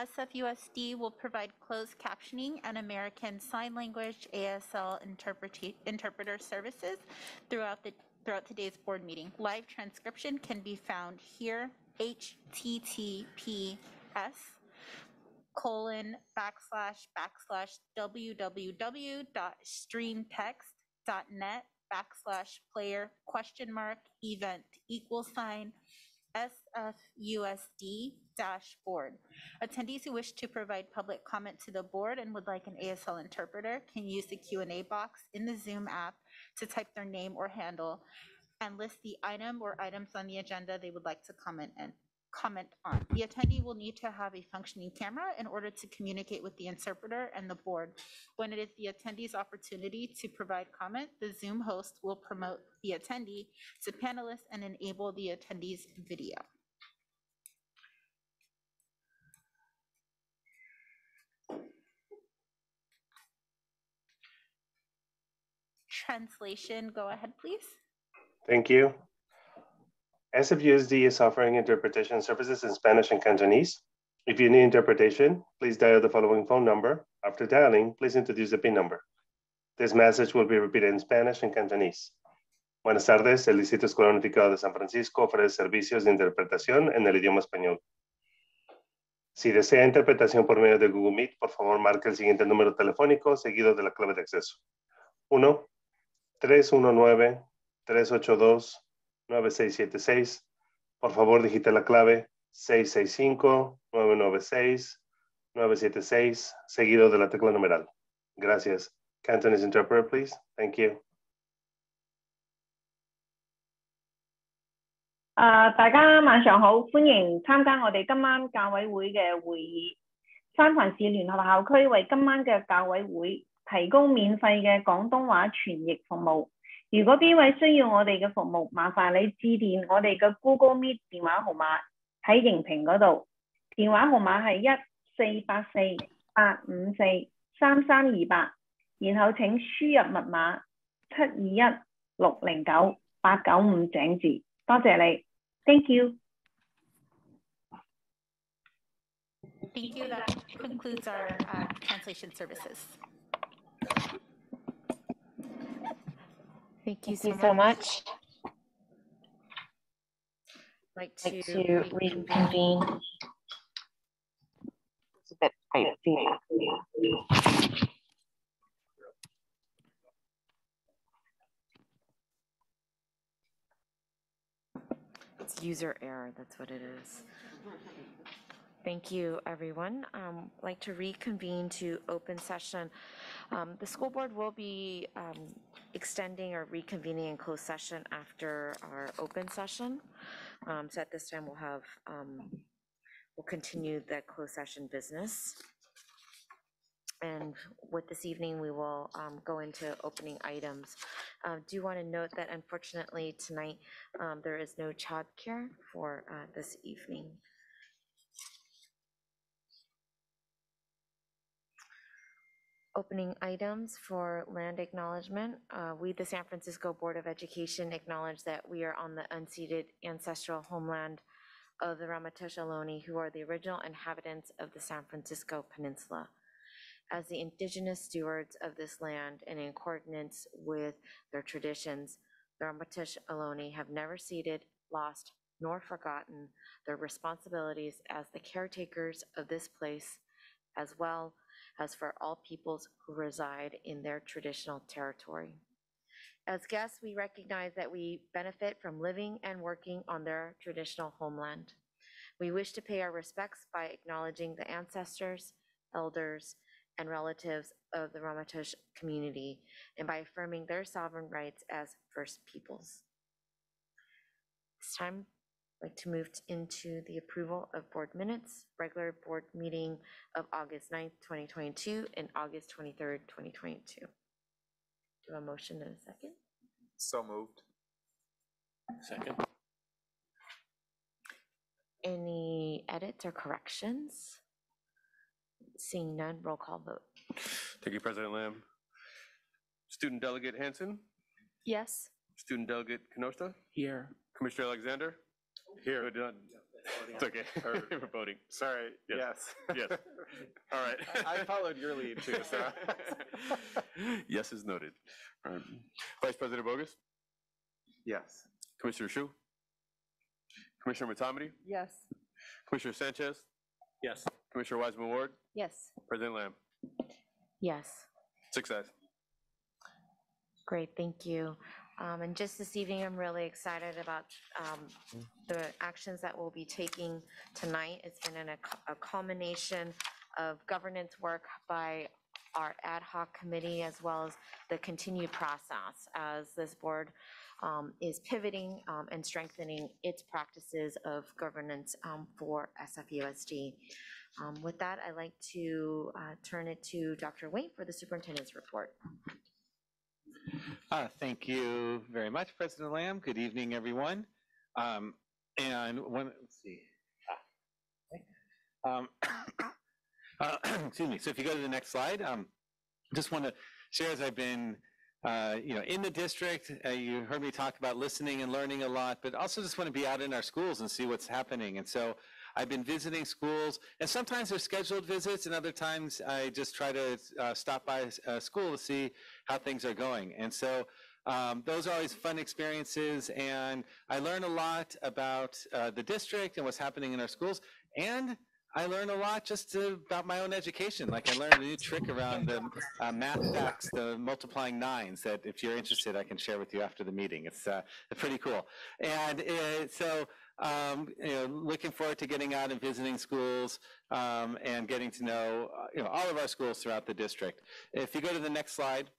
SFUSD will provide closed captioning and American Sign Language ASL interpreter services throughout the throughout today's board meeting. Live transcription can be found here. HTTPS colon backslash backslash www.streamtext.net backslash player question mark event equal sign SFUSD dashboard. Attendees who wish to provide public comment to the board and would like an ASL interpreter can use the Q and A box in the Zoom app to type their name or handle and list the item or items on the agenda they would like to comment and comment on. The attendee will need to have a functioning camera in order to communicate with the interpreter and the board. When it is the attendee's opportunity to provide comment, the Zoom host will promote the attendee to panelists and enable the attendee's video. Translation, go ahead, please. Thank you. SFUSD is offering interpretation services in Spanish and Cantonese. If you need interpretation, please dial the following phone number. After dialing, please introduce the PIN number. This message will be repeated in Spanish and Cantonese. Buenas tardes, el Distrito Escolar Unificado de San Francisco ofrece servicios de interpretación en el idioma español. Si desea interpretación por medio de Google Meet, por favor marque el siguiente número telefónico seguido de la clave de acceso. 1 319 382 9676. Por favor, digite la clave 665-996-976, seguido de la tecla numeral. Gracias. Cantonese interpreter, please. Thank you. 啊，大家晚上好，欢迎参加我哋今晚教委会嘅会议。三藩市联合校区为今晚嘅教委会提供免费嘅广东话传译服务。 如果邊位需要我哋嘅服務，麻煩你致電我哋嘅 Google Meet 電話號碼喺熒屏嗰度，電話號碼係一四八四八五四三三二八，然後請輸入密碼七二一六零九八九五井字，多謝你，thank you。Thank you. That concludes our uh, translation services. Thank you Thank so you so much. much. Like Like to to reconvene. reconvene. It's a bit tight feedback. It's user error, that's what it is. Thank you, everyone. Um, like to reconvene to open session. Um, The school board will be um, extending or reconvening in closed session after our open session. Um, So at this time, we'll have, um, we'll continue the closed session business. And with this evening, we will um, go into opening items. Uh, Do want to note that unfortunately, tonight, there is no childcare for uh, this evening. Opening items for land acknowledgement. Uh, We, the San Francisco Board of Education, acknowledge that we are on the unceded ancestral homeland of the Ramaytush Ohlone, who are the original inhabitants of the San Francisco Peninsula. As the indigenous stewards of this land and in accordance with their traditions, the Ramaytush Ohlone have never ceded, lost, nor forgotten their responsibilities as the caretakers of this place, as well as for all peoples who reside in their traditional territory. As guests, we recognize that we benefit from living and working on their traditional homeland. We wish to pay our respects by acknowledging the ancestors, elders, and relatives of the Ramaytush community and by affirming their sovereign rights as First Peoples. This time, like to move t- into the approval of board minutes, regular board meeting of August 9th, 2022, and August 23rd, 2022. Do a motion and a second? So moved. Second. Any edits or corrections? Seeing none, roll call vote. Thank you, President Lam. Student Delegate Hanson, Yes. Student Delegate Canosta, Here. Commissioner Alexander. Here. It's okay. Or- We're voting. Sorry, Yes. yes. Yes. All right. I I followed your lead too, so. Yes is noted. All right. Vice President Boggess, Yes. Commissioner Hsu, Commissioner Motamedi, Yes. Commissioner Sanchez, Yes. Commissioner Weissman Ward, Yes. President Lam. Yes. Six ayes. Great, thank you. Um, And just this evening, I'm really excited about um, the actions that we'll be taking tonight. It's been in a culmination of governance work by our ad hoc committee as well as the continued process as this board um, is pivoting um, and strengthening its practices of governance um, for SFUSD. Um, With that, I'd like to uh, turn it to Dr. Wayne for the superintendent's report. Uh, Thank you very much, President Lam. Good evening, everyone. Um, And one, let's see. Ah. Um, uh, Excuse me. So if you go to the next slide, um, just want to share as I've been, uh, you know, in the district, uh, you heard me talk about listening and learning a lot, but also just want to be out in our schools and see what's happening. And so I've been visiting schools, and sometimes they're scheduled visits, and other times I just try to uh, stop by a school to see how things are going. And so um, those are always fun experiences, and I learn a lot about uh, the district and what's happening in our schools. And I learn a lot just about my own education. Like I learned a new trick around the uh, math facts, the multiplying nines. That if you're interested, I can share with you after the meeting. It's uh, pretty cool. And uh, so, um, you know, looking forward to getting out and visiting schools um, and getting to know, uh, you know, all of our schools throughout the district. If you go to the next slide,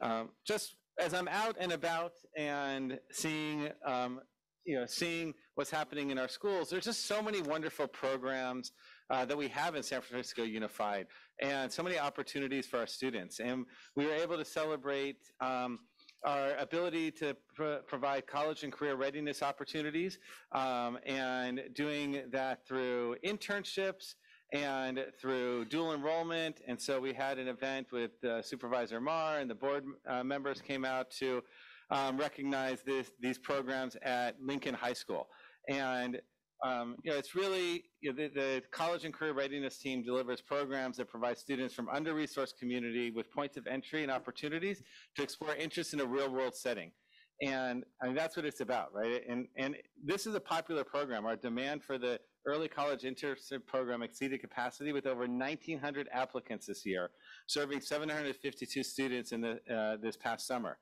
um, just as I'm out and about and seeing, um, you know, seeing what's happening in our schools, there's just so many wonderful programs uh, that we have in San Francisco Unified, and so many opportunities for our students. And we were able to celebrate um, our ability to pro- provide college and career readiness opportunities, um, and doing that through internships and through dual enrollment. And so we had an event with uh, Supervisor Mar and the board uh, members came out to um, recognize this, these programs at Lincoln High School. And um, you know, it's really you know, the, the college and career readiness team delivers programs that provide students from under-resourced community with points of entry and opportunities to explore interests in a real-world setting. And I mean, that's what it's about, right? And, and this is a popular program. Our demand for the early college internship program exceeded capacity with over 1,900 applicants this year, serving 752 students in the, uh, this past summer.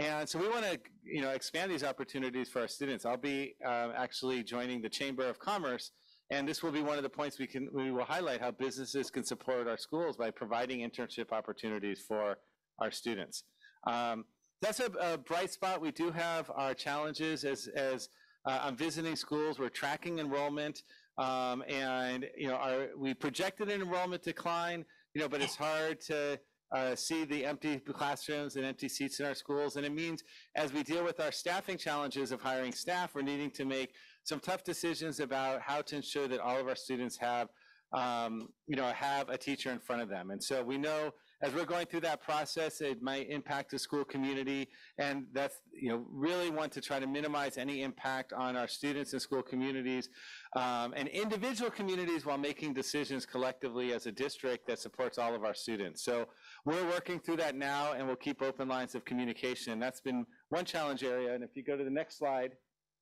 And so we want to, you know, expand these opportunities for our students. I'll be uh, actually joining the Chamber of Commerce, and this will be one of the points we can we will highlight how businesses can support our schools by providing internship opportunities for our students. Um, that's a, a bright spot. We do have our challenges as as uh, I'm visiting schools. We're tracking enrollment, um, and you know, our, we projected an enrollment decline. You know, but it's hard to uh, see the empty classrooms and empty seats in our schools. And it means as we deal with our staffing challenges of hiring staff, we're needing to make some tough decisions about how to ensure that all of our students have, um, you know, have a teacher in front of them. And so we know as we're going through that process, it might impact the school community. And that's, you know, really want to try to minimize any impact on our students and school communities um, and individual communities while making decisions collectively as a district that supports all of our students. So we're working through that now and we'll keep open lines of communication. That's been one challenge area. And if you go to the next slide,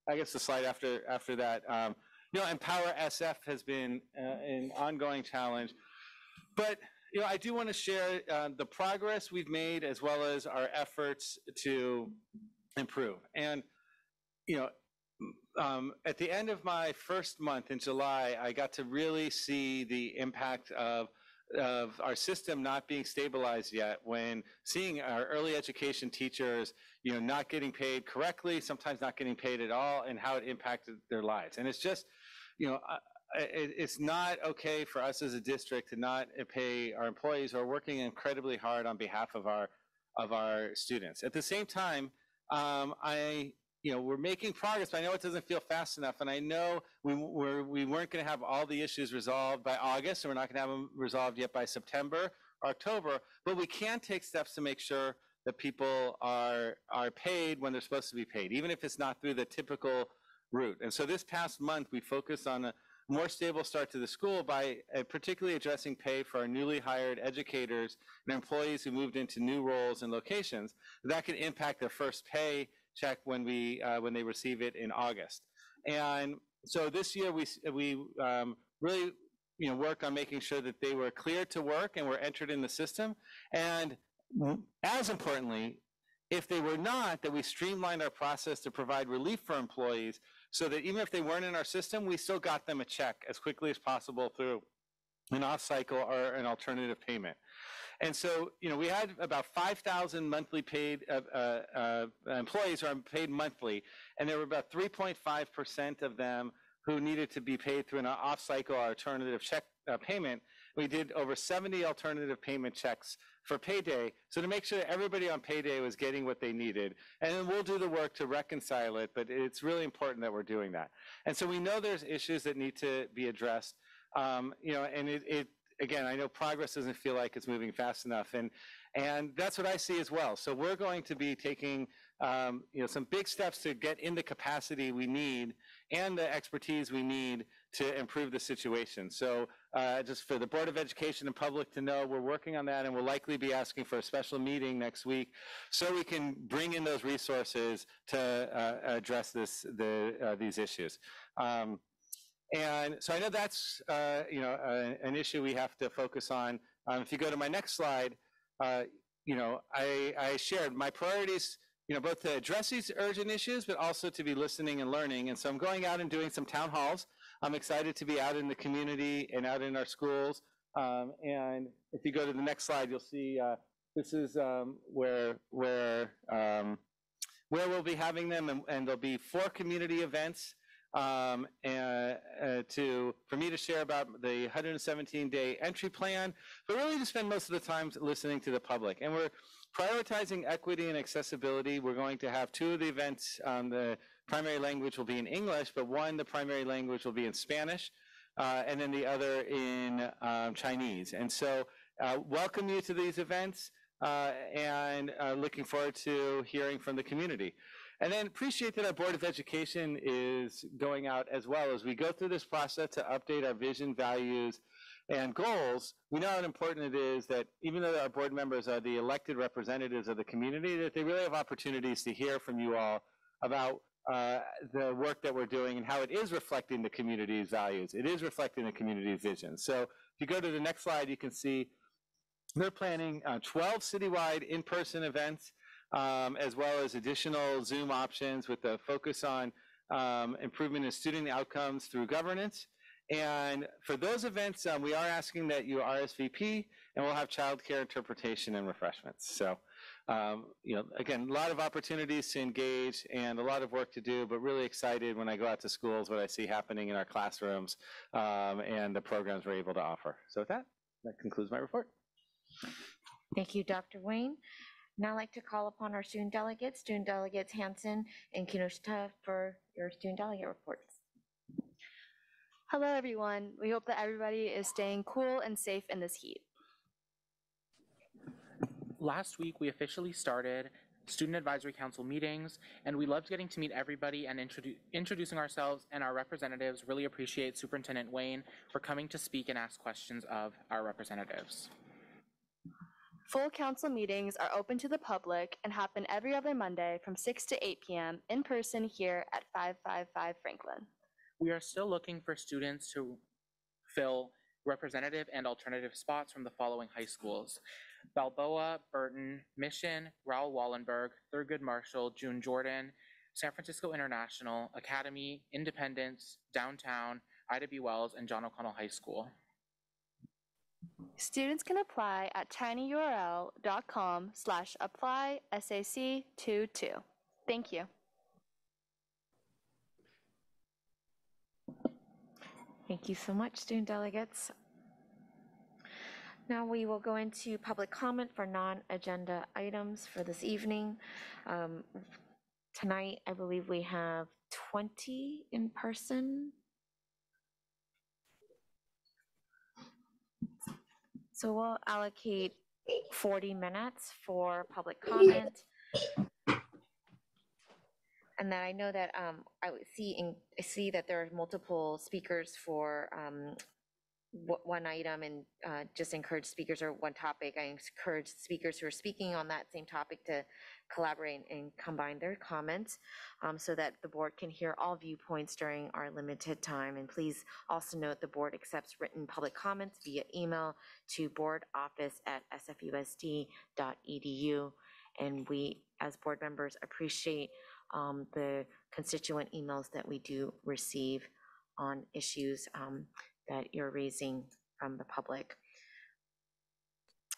I guess the slide after, after that, um, you know, Empower SF has been uh, an ongoing challenge. But, you know, I do want to share uh, the progress we've made as well as our efforts to improve. And, you know, um, at the end of my first month in July, I got to really see the impact of of our system not being stabilized yet when seeing our early education teachers you know not getting paid correctly sometimes not getting paid at all and how it impacted their lives and it's just you know it, it's not okay for us as a district to not pay our employees who are working incredibly hard on behalf of our of our students at the same time um, i you know, we're making progress, but I know it doesn't feel fast enough. And I know we, we're, we weren't going to have all the issues resolved by August, and we're not going to have them resolved yet by September or October, but we can take steps to make sure that people are, are paid when they're supposed to be paid, even if it's not through the typical route. And so this past month, we focused on a more stable start to the school by uh, particularly addressing pay for our newly hired educators and employees who moved into new roles and locations. That could impact their first pay check when we uh, when they receive it in August. And so this year we we um, really you know work on making sure that they were clear to work and were entered in the system. And as importantly, if they were not, that we streamlined our process to provide relief for employees so that even if they weren't in our system, we still got them a check as quickly as possible through an off-cycle or an alternative payment. And so, you know, we had about 5,000 monthly paid uh, uh, uh, employees who are paid monthly, and there were about 3.5% of them who needed to be paid through an off-cycle or alternative check uh, payment. We did over 70 alternative payment checks for payday, so to make sure that everybody on payday was getting what they needed. And then we'll do the work to reconcile it, but it's really important that we're doing that. And so we know there's issues that need to be addressed. Um, you know, and it, it again, I know progress doesn't feel like it's moving fast enough, and and that's what I see as well. So we're going to be taking um, you know some big steps to get in the capacity we need and the expertise we need to improve the situation. So uh, just for the Board of Education and public to know, we're working on that, and we'll likely be asking for a special meeting next week so we can bring in those resources to uh, address this the uh, these issues. Um, and so I know that's, uh, you know, uh, an issue we have to focus on. Um, if you go to my next slide, uh, you know, I, I shared my priorities, you know, both to address these urgent issues, but also to be listening and learning. And so I'm going out and doing some town halls. I'm excited to be out in the community and out in our schools. Um, and if you go to the next slide, you'll see uh, this is um, where where um, where we'll be having them, and, and there'll be four community events um, and, uh, to for me to share about the 117 day entry plan, but really to spend most of the time listening to the public. And we're prioritizing equity and accessibility. We're going to have two of the events. on the primary language will be in English, but one the primary language will be in Spanish, uh, and then the other in um, Chinese. And so, uh, welcome you to these events. Uh, and uh, looking forward to hearing from the community. And then appreciate that our Board of Education is going out as well as we go through this process to update our vision, values, and goals. We know how important it is that even though our board members are the elected representatives of the community, that they really have opportunities to hear from you all about uh, the work that we're doing and how it is reflecting the community's values. It is reflecting the community's vision. So if you go to the next slide, you can see they're planning uh, 12 citywide in-person events um, as well as additional Zoom options with a focus on um, improvement in student outcomes through governance. And for those events, um, we are asking that you RSVP, and we'll have childcare interpretation and refreshments. So, um, you know, again, a lot of opportunities to engage and a lot of work to do, but really excited when I go out to schools, what I see happening in our classrooms, um, and the programs we're able to offer. So with that, that concludes my report. Thank you, Dr. Wayne. Now I'd like to call upon our student delegates, student delegates Hanson and Kinoshita for your student delegate reports. Hello, everyone. We hope that everybody is staying cool and safe in this heat. Last week, we officially started Student Advisory Council meetings, and we loved getting to meet everybody and introdu- introducing ourselves and our representatives. Really appreciate Superintendent Wayne for coming to speak and ask questions of our representatives. Full council meetings are open to the public and happen every other Monday from 6 to 8 p.m. in person here at 555 Franklin. We are still looking for students to fill representative and alternative spots from the following high schools. Balboa, Burton, Mission, Raoul Wallenberg, Thurgood Marshall, June Jordan, San Francisco International, Academy, Independence, Downtown, Ida B. Wells, and John O'Connell High School. Students can apply at tinyurl.com slash apply SAC22. Thank you. Thank you so much, student delegates. Now we will go into public comment for non-agenda items for this evening. Um, Tonight, I believe we have 20 in person. So we'll allocate 40 minutes for public comment. And then I know that um, I see, in- I see that there are multiple speakers for um, one item and uh, just encourage speakers or one topic. I encourage speakers who are speaking on that same topic to collaborate and combine their comments um, so that the board can hear all viewpoints during our limited time. And please also note the board accepts written public comments via email to boardoffice@sfusd.edu. And we, as board members, appreciate um, the constituent emails that we do receive on issues um, that you're raising from the public.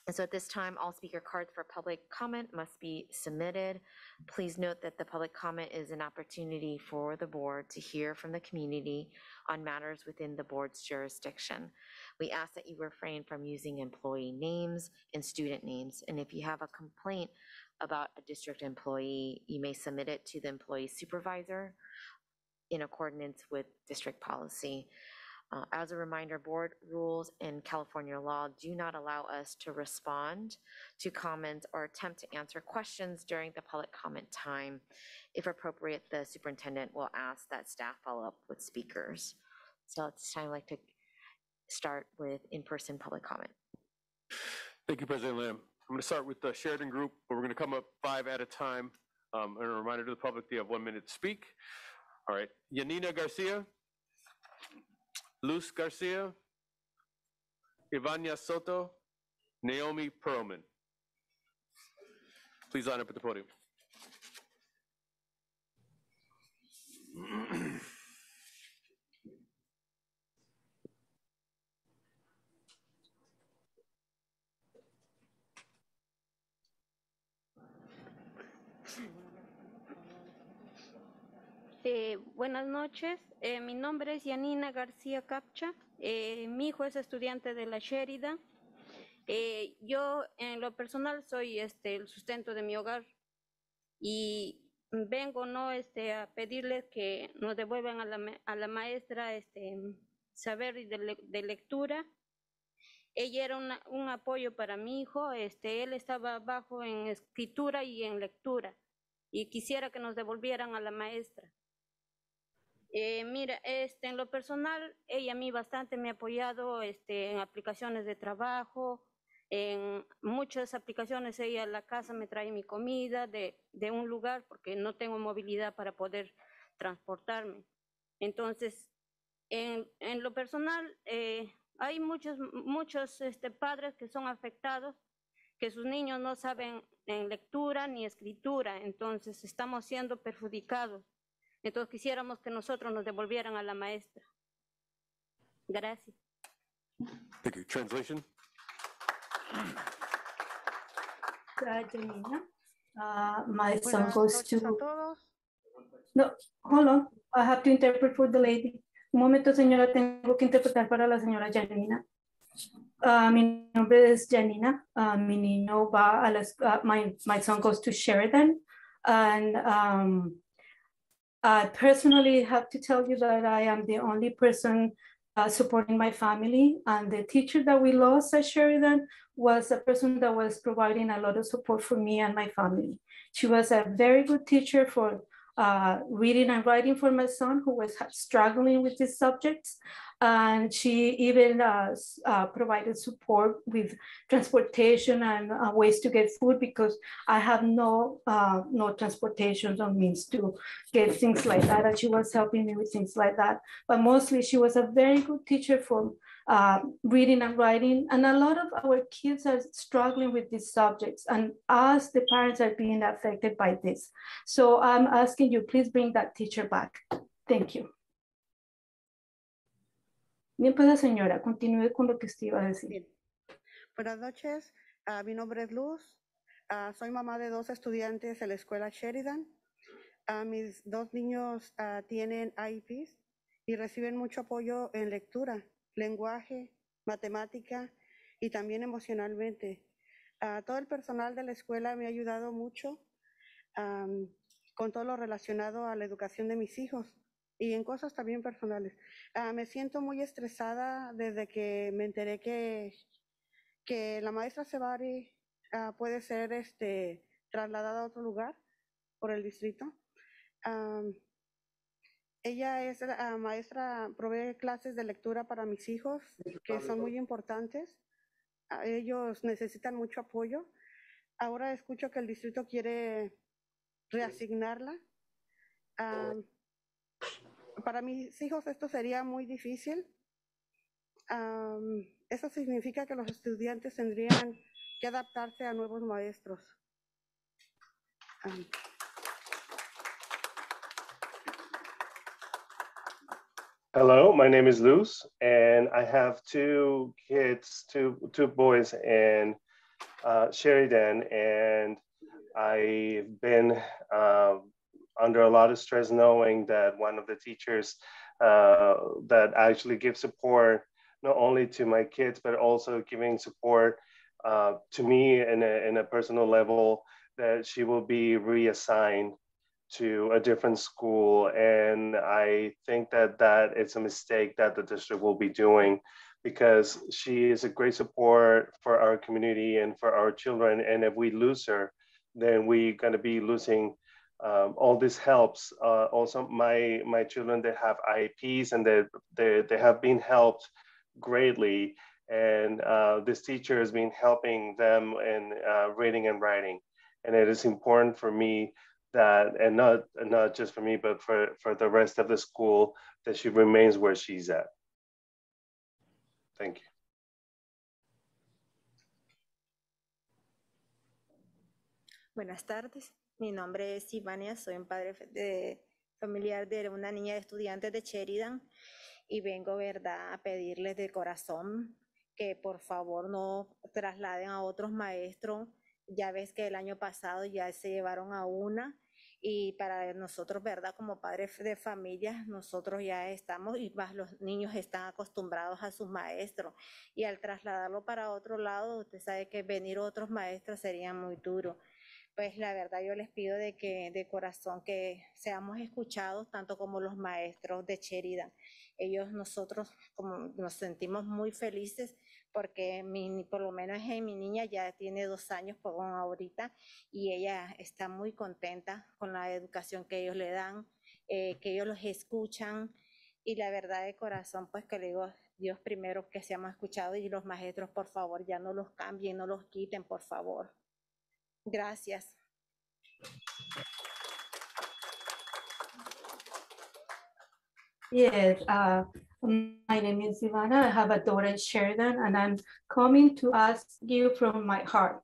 And so at this time, all speaker cards for public comment must be submitted. Please note that the public comment is an opportunity for the board to hear from the community on matters within the board's jurisdiction. We ask that you refrain from using employee names and student names. And if you have a complaint about a district employee, you may submit it to the employee supervisor in accordance with district policy. Uh, As a reminder, board rules and California law do not allow us to respond to comments or attempt to answer questions during the public comment time. If appropriate, the superintendent will ask that staff follow up with speakers. So it's time I'd like to start with in-person public comment. Thank you, President Lim. I'm going to start with the Sheridan Group, but we're going to come up five at a time. Um, And a reminder to the public, they have one minute to speak. All right, Yanina Garcia, Luz Garcia, Ivania Soto, Naomi Pearlman. Please line up at the podium. Eh, buenas noches, Eh, mi nombre es Yanina García Capcha, Eh, mi hijo es estudiante de la Sheridan. Eh, yo en lo personal soy este, el sustento de mi hogar y vengo no este, a pedirles que nos devuelvan a la, maestra este, saber de, de lectura. Ella era un apoyo para mi hijo, este, él estaba bajo en escritura y en lectura y quisiera que nos devolvieran a la maestra. Eh, mira, este, en lo personal, ella a mí bastante me ha apoyado este, en aplicaciones de trabajo, en muchas aplicaciones ella a la casa me trae mi comida de, un lugar porque no tengo movilidad para poder transportarme. Entonces, en, en lo personal, eh, hay muchos, muchos este, padres que son afectados, que sus niños no saben en lectura ni escritura, entonces estamos siendo perjudicados. Entonces quisiéramos que nosotros nos devolvieran a la maestra. Gracias. Thank you. Translation? Uh, Janina, my son goes to. No, hold on. I have to interpret for the lady. Un momento, señora, tengo que interpretar para la señora Janina. Uh, mi nombre es Janina. Uh, mi niño va a las, uh, my, my son goes to Sheridan. And um, I personally have to tell you that I am the only person uh, supporting my family. And the teacher that we lost at Sheridan was a person that was providing a lot of support for me and my family. She was a very good teacher for uh, reading and writing for my son who was struggling with these subjects. And she even uh, uh, provided support with transportation and uh, ways to get food because I have no no transportation or means to get things like that. And she was helping me with things like that. But mostly, she was a very good teacher for uh, reading and writing. And a lot of our kids are struggling with these subjects, and us, the parents, are being affected by this. So I'm asking you, please bring that teacher back. Thank you. Bien, pues señora, continúe con lo que usted iba a decir. Buenas noches, ah, mi nombre es Luz, ah, soy mamá de dos estudiantes de la escuela Sheridan. Ah, mis dos niños tienen IEPs y reciben mucho apoyo en lectura, lenguaje, matemática y también emocionalmente. Todo el personal de la escuela me ha ayudado mucho am, con todo lo relacionado a la educación de mis hijos y en cosas también personales. Ah, me siento muy estresada desde que me enteré que que la maestra Sebari ah, puede ser este, trasladada a otro lugar por el distrito. Am, ella es la maestra, provee clases de lectura para mis hijos, que son muy importantes. Ellos necesitan mucho apoyo. Ahora escucho que el distrito quiere reasignarla. Para mis hijos esto sería muy difícil. Am, eso significa que los estudiantes tendrían que adaptarse a nuevos maestros. Hello, my name is Luz, and I have two kids, two two boys in uh, Sheridan, and I've been um, under a lot of stress knowing that one of the teachers uh, that actually gives support not only to my kids but also giving support uh, to me in a, in a personal level that she will be reassigned to a different school. And i think that that it's a mistake that the district will be doing because she is a great support for our community and for our children. And if we lose her then we're going to be losing um, all this helps uh, also my my children that have IEPs and they, they they have been helped greatly. And uh, this teacher has been helping them in uh, reading and writing. And it is important for me that and not not just for me but for for the rest of the school that she remains where she's at. Thank you. Buenas tardes, mi nombre es Ivania, soy un padre de, familiar de una niña de estudiantes de Sheridan y vengo, ¿verdad?, a pedirles de corazón que por favor no trasladen a otros maestros. Ya ves que el año pasado ya se llevaron a una y para nosotros, ¿verdad?, como padres de familia, nosotros ya estamos y más los niños están acostumbrados a sus maestros y al trasladarlo para otro lado, usted sabe que venir otros maestros sería muy duro pues la verdad yo les pido de que de corazón que seamos escuchados tanto como los maestros de Sheridan. Ellos nosotros como nos sentimos muy felices porque mi, por lo menos mi niña ya tiene dos años por ahorita y ella está muy contenta con la educación que ellos le dan, eh, que ellos los escuchan y la verdad de corazón pues que le digo Dios primero que seamos escuchados y los maestros por favor ya no los cambien, no los quiten por favor. Gracias. Yes, uh, my name is Ivana. I have a daughter, Sheridan, and I'm coming to ask you from my heart,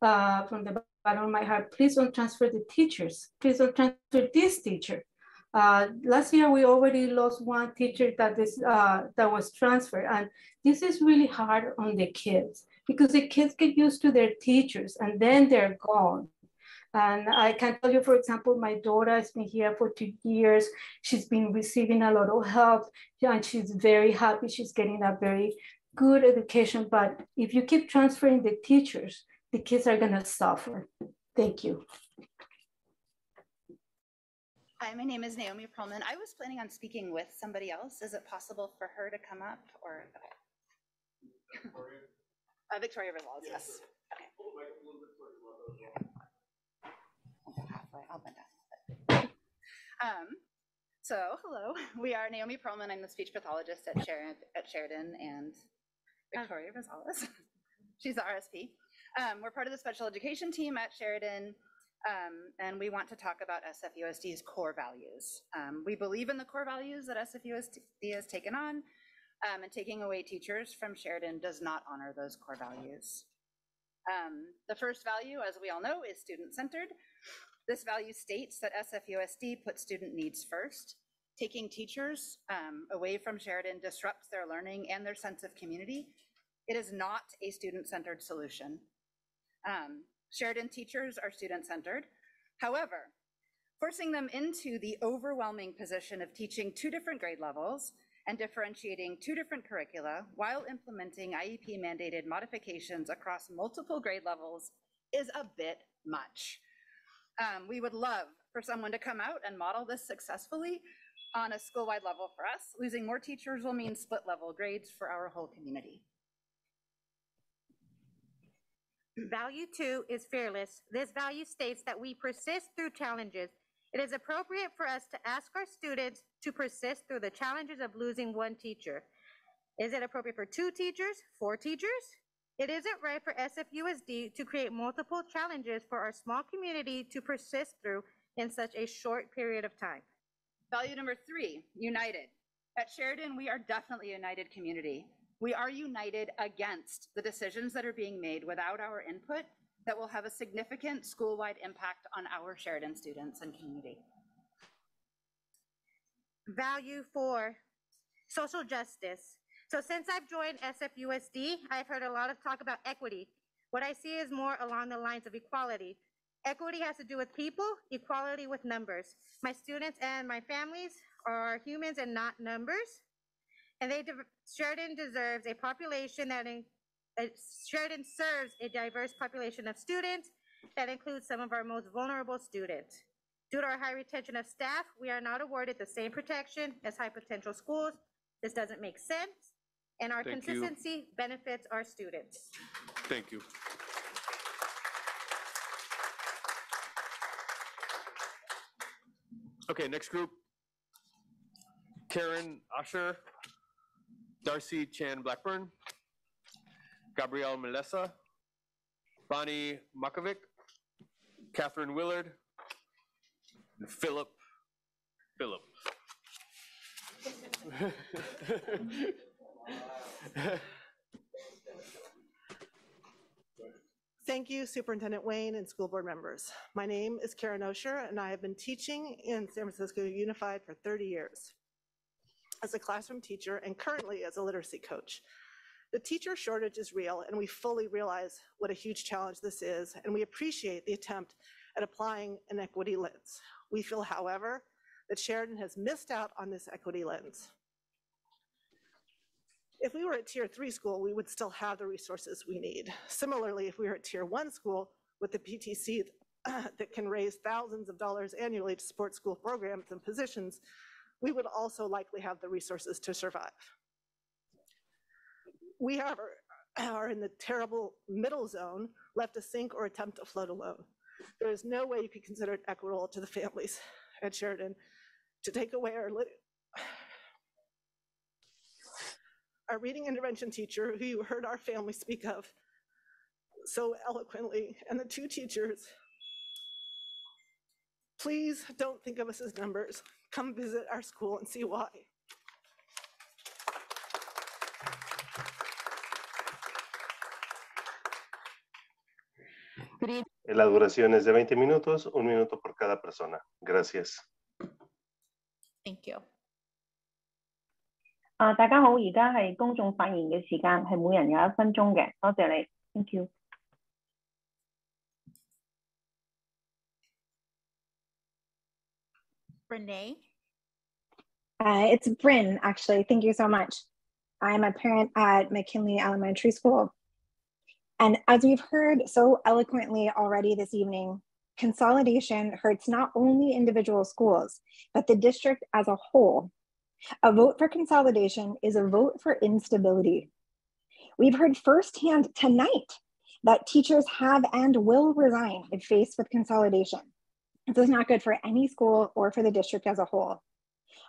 uh, from the bottom of my heart, please don't transfer the teachers. Please don't transfer this teacher. Uh, last year, we already lost one teacher that is uh, that was transferred, and this is really hard on the kids because the kids get used to their teachers and then they're gone. And I can tell you, for example, my daughter has been here for two years. She's been receiving a lot of help and she's very happy. She's getting a very good education. But if you keep transferring the teachers, the kids are gonna suffer. Thank you. Hi, my name is Naomi Perlman. I was planning on speaking with somebody else. Is it possible for her to come up or? okay. Uh, Victoria Rizal, yes. Okay. Halfway, I'll bend down. Um, so, hello, we are Naomi Perlman. I'm the speech pathologist at Sheridan, at Sheridan and Victoria Rosales. She's the RSP. Um, we're part of the special education team at Sheridan. Um, and we want to talk about SFUSD's core values. Um, we believe in the core values that SFUSD has taken on, um, and taking away teachers from Sheridan does not honor those core values. Um, the first value, as we all know, is student-centered. This value states that SFUSD puts student needs first. Taking teachers um, away from Sheridan disrupts their learning and their sense of community. It is not a student-centered solution. Um, Sheridan teachers are student-centered. However, forcing them into the overwhelming position of teaching two different grade levels and differentiating two different curricula while implementing IEP mandated modifications across multiple grade levels is a bit much. Um, we would love for someone to come out and model this successfully on a school-wide level for us. Losing more teachers will mean split level grades for our whole community. Value two is fearless. This value states that we persist through challenges. It is appropriate for us to ask our students to persist through the challenges of losing one teacher. Is it appropriate for two teachers, four teachers? It isn't right for SFUSD to create multiple challenges for our small community to persist through in such a short period of time. Value number three, united. At Sheridan, we are definitely a united community. We are united against the decisions that are being made without our input that will have a significant school-wide impact on our Sheridan students and community. Value for social justice. So since I've joined SFUSD, I've heard a lot of talk about equity. What I see is more along the lines of equality. Equity has to do with people, equality with numbers. My students and my families are humans and not numbers. And they, de- Sheridan deserves a population that, in, Sheridan serves a diverse population of students that includes some of our most vulnerable students. Due to our high retention of staff, we are not awarded the same protection as high potential schools. This doesn't make sense, and our Thank you. consistency benefits our students. Thank you. Okay, next group. Karen Usher, Darcy Chan Blackburn, Gabrielle Melessa, Bonnie Makovic, Catherine Willard, and Philip Philip. Thank you, Superintendent Wayne and school board members. My name is Karen Osher, and I have been teaching in San Francisco Unified for 30 years as a classroom teacher and currently as a literacy coach. The teacher shortage is real, and we fully realize what a huge challenge this is, and we appreciate the attempt at applying an equity lens. We feel, however, that Sheridan has missed out on this equity lens. If we were at tier three school, we would still have the resources we need. Similarly, if we were at tier one school with the PTC that can raise thousands of dollars annually to support school programs and positions, we would also likely have the resources to survive. We, however, are in the terrible middle zone, left to sink or attempt to float alone. There is no way you could consider it equitable to the families at Sheridan to take away our our reading intervention teacher, who you heard our family speak of so eloquently, and the two teachers. Please don't think of us as numbers. Come visit our school and see why. La duración es de 20 minutos, un minuto por cada persona. Gracias. Thank you. 啊，大家好，而家系公众发言嘅时间，系每人有一分钟嘅，多谢你，thank you。 Renee? Uh, it's Bryn, actually. Thank you so much. I'm a parent at McKinley Elementary School. And as we've heard so eloquently already this evening, consolidation hurts not only individual schools, but the district as a whole. A vote for consolidation is a vote for instability. We've heard firsthand tonight that teachers have and will resign if faced with consolidation. This is not good for any school or for the district as a whole.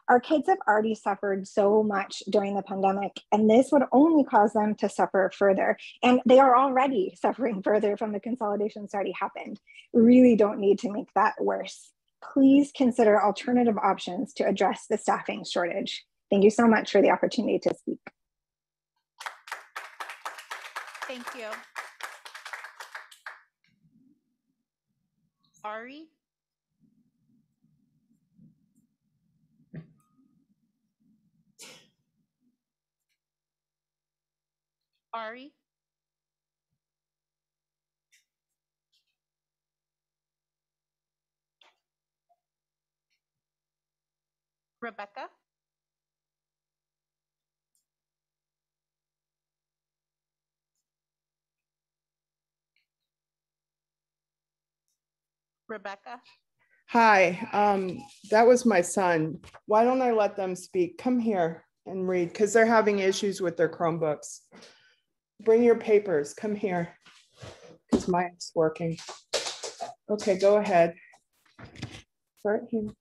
Our kids have already suffered so much during the pandemic, and this would only cause them to suffer further. And they are already suffering further from the consolidation that's already happened. We really don't need to make that worse. Please consider alternative options to address the staffing shortage. Thank you so much for the opportunity to speak. Thank you. Ari? Ari? Rebecca? Rebecca? Hi, um, that was my son. Why don't I let them speak? Come here and read because they're having issues with their Chromebooks. Bring your papers. Come here because mine's working. Okay, go ahead. for him.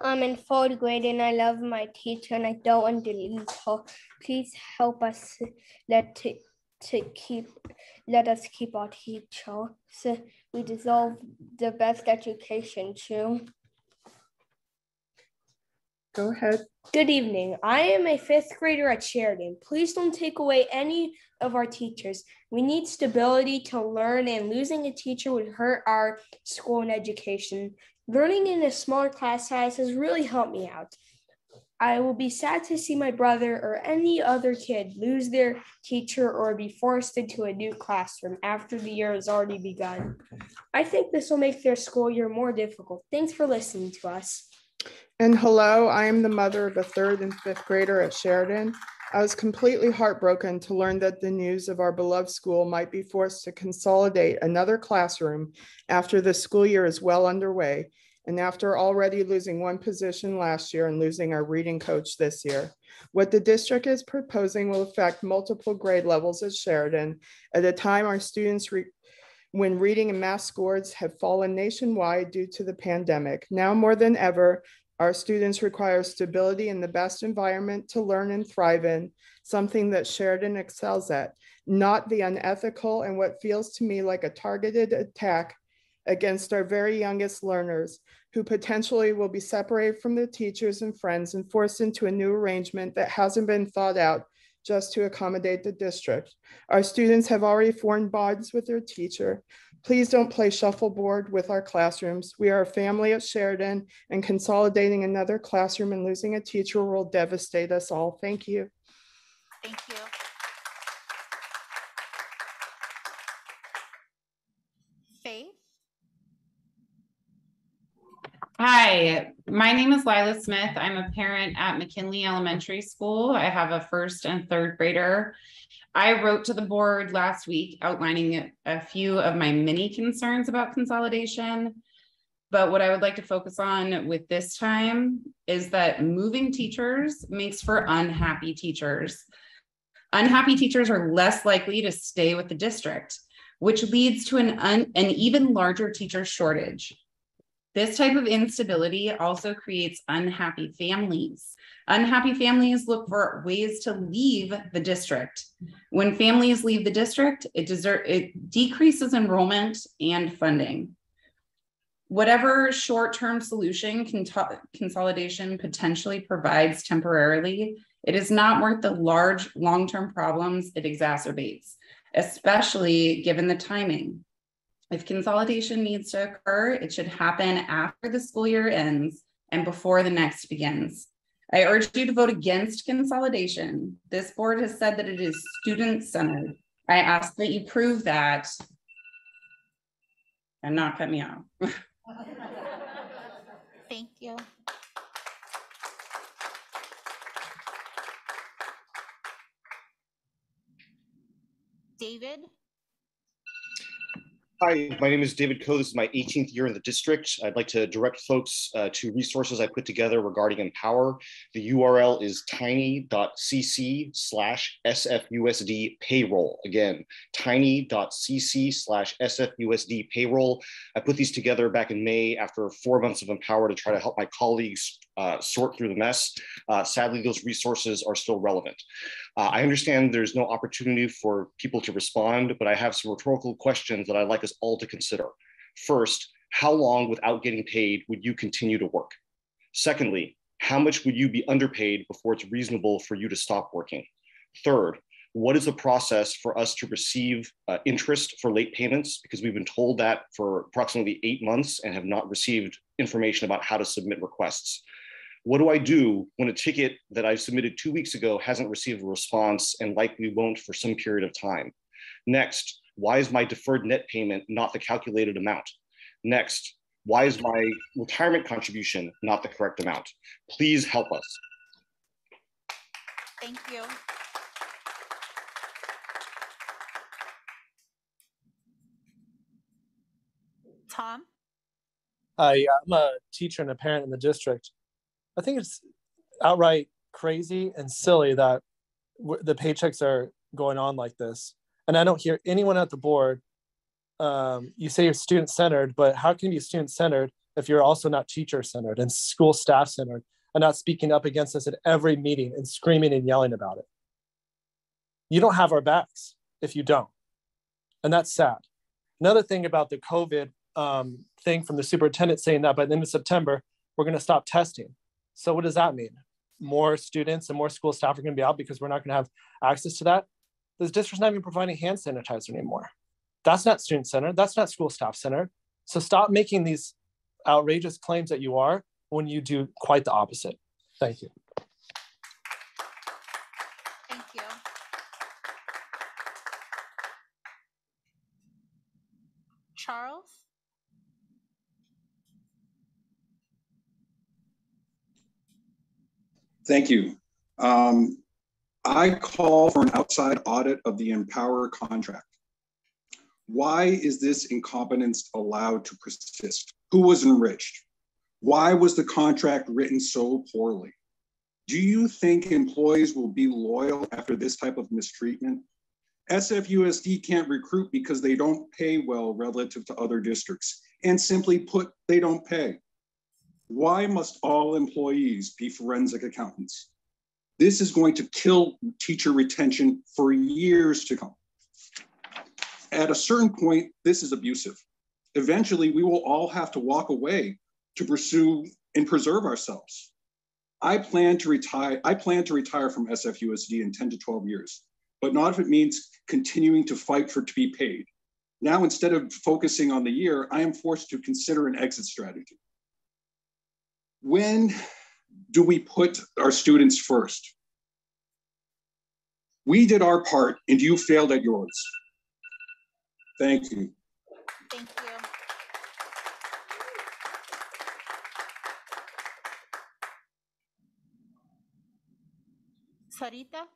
I'm in fourth grade and I love my teacher and I don't want to leave her. Please help us let to, to keep let us keep our teacher. So we deserve the best education too. Go ahead. Good evening. I am a fifth grader at Sheridan. Please don't take away any of our teachers. We need stability to learn, and losing a teacher would hurt our school and education. Learning in a smaller class size has really helped me out. I will be sad to see my brother or any other kid lose their teacher or be forced into a new classroom after the year has already begun. I think this will make their school year more difficult. Thanks for listening to us. And hello, I am the mother of a third and fifth grader at Sheridan. I was completely heartbroken to learn that the news of our beloved school might be forced to consolidate another classroom after the school year is well underway and after already losing one position last year and losing our reading coach this year. What the district is proposing will affect multiple grade levels at Sheridan at a time our students re- when reading and math scores have fallen nationwide due to the pandemic. Now more than ever, our students require stability and the best environment to learn and thrive in, something that Sheridan excels at, not the unethical and what feels to me like a targeted attack against our very youngest learners who potentially will be separated from their teachers and friends and forced into a new arrangement that hasn't been thought out just to accommodate the district. Our students have already formed bonds with their teacher. Please don't play shuffleboard with our classrooms. We are a family at Sheridan and consolidating another classroom and losing a teacher will devastate us all. Thank you. Thank you. Hi, my name is Lila Smith. I'm a parent at McKinley Elementary School. I have a first and third grader. I wrote to the board last week outlining a few of my many concerns about consolidation. But what I would like to focus on with this time is that moving teachers makes for unhappy teachers. Unhappy teachers are less likely to stay with the district, which leads to an, an even larger teacher shortage. This type of instability also creates unhappy families. Unhappy families look for ways to leave the district. When families leave the district, it, desert, it decreases enrollment and funding. Whatever short-term solution consolidation potentially provides temporarily, it is not worth the large long-term problems it exacerbates, especially given the timing. If consolidation needs to occur, it should happen after the school year ends and before the next begins. I urge you to vote against consolidation. This board has said that it is student-centered. I ask that you prove that and not cut me off. Thank you. David? Hi, my name is David Coe. This is my 18th year in the district. I'd like to direct folks uh, to resources I put together regarding Empower. The URL is tiny.cc slash SFUSD payroll. Again, tiny.cc slash SFUSD payroll. I put these together back in May after four months of Empower to try to help my colleagues uh, sort through the mess. Uh, sadly, those resources are still relevant. Uh, I understand there's no opportunity for people to respond, but I have some rhetorical questions that I'd like us all to consider. First, how long without getting paid would you continue to work? Secondly, how much would you be underpaid before it's reasonable for you to stop working? Third, what is the process for us to receive uh, interest for late payments? Because we've been told that for approximately eight months and have not received information about how to submit requests. What do I do when a ticket that I submitted two weeks ago hasn't received a response and likely won't for some period of time? Next, why is my deferred net payment not the calculated amount? Next, why is my retirement contribution not the correct amount? Please help us. Thank you. Tom? Hi, I'm a teacher and a parent in the district. I think it's outright crazy and silly that the paychecks are going on like this. And I don't hear anyone at the board. Um, you say you're student centered, but how can you be student centered if you're also not teacher centered and school staff centered and not speaking up against us at every meeting and screaming and yelling about it. You don't have our backs if you don't. And that's sad. Another thing about the COVID um, thing from the superintendent saying that by the end of September, we're going to stop testing. So, what does that mean? More students and more school staff are going to be out because we're not going to have access to that. The district's not even providing hand sanitizer anymore. That's not student centered. That's not school staff centered. So, stop making these outrageous claims that you are when you do quite the opposite. Thank you. Thank you. Charles? Thank you. Um, I call for an outside audit of the Empower contract. Why is this incompetence allowed to persist? Who was enriched? Why was the contract written so poorly? Do you think employees will be loyal after this type of mistreatment? SFUSD can't recruit because they don't pay well relative to other districts. And simply put, they don't pay. Why must all employees be forensic accountants? This is going to kill teacher retention for years to come. At a certain point, this is abusive. Eventually, we will all have to walk away to pursue and preserve ourselves. I plan to retire. I plan to retire from SFUSD in 10 to 12 years, but not if it means continuing to fight for to be paid. Now, instead of focusing on the year, I am forced to consider an exit strategy. When do we put our students first? We did our part and you failed at yours. Thank you. Thank you. Sarita?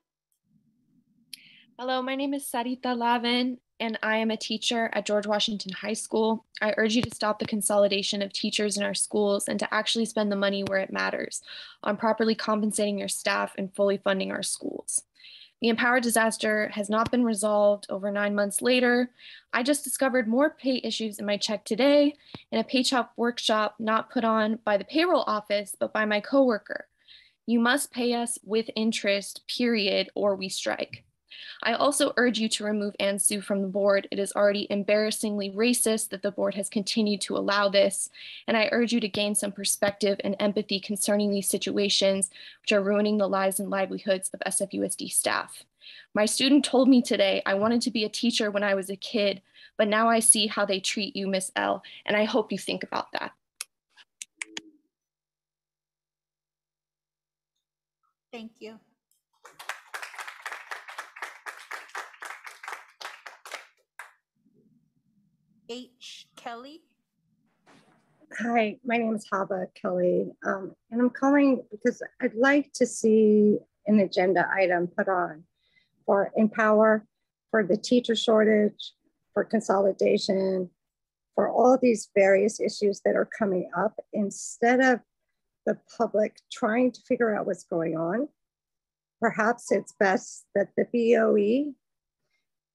Hello, my name is Sarita Lavin, and I am a teacher at George Washington High School. I urge you to stop the consolidation of teachers in our schools and to actually spend the money where it matters on properly compensating your staff and fully funding our schools. The Empower disaster has not been resolved over nine months later. I just discovered more pay issues in my check today in a pay chop workshop not put on by the payroll office, but by my coworker. You must pay us with interest, period, or we strike. I also urge you to remove Ann Hsu from the board. It is already embarrassingly racist that the board has continued to allow this. And I urge you to gain some perspective and empathy concerning these situations, which are ruining the lives and livelihoods of SFUSD staff. My student told me today I wanted to be a teacher when I was a kid, but now I see how they treat you, Miss L, and I hope you think about that. Thank you. H. Kelly? Hi, my name is Haba Kelly, um, and I'm calling because I'd like to see an agenda item put on for Empower, for the teacher shortage, for consolidation, for all these various issues that are coming up instead of the public trying to figure out what's going on. Perhaps it's best that the BOE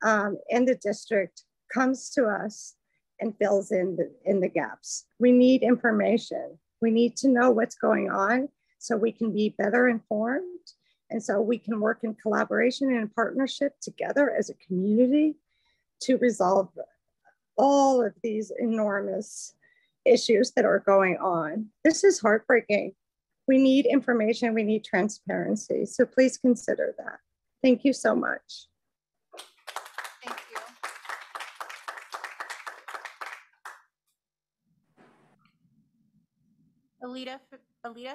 um, and the district comes to us and fills in the, in the gaps. We need information. We need to know what's going on so we can be better informed and so we can work in collaboration and in partnership together as a community to resolve all of these enormous issues that are going on. This is heartbreaking. We need information, we need transparency. So please consider that. Thank you so much. Alita, Alita?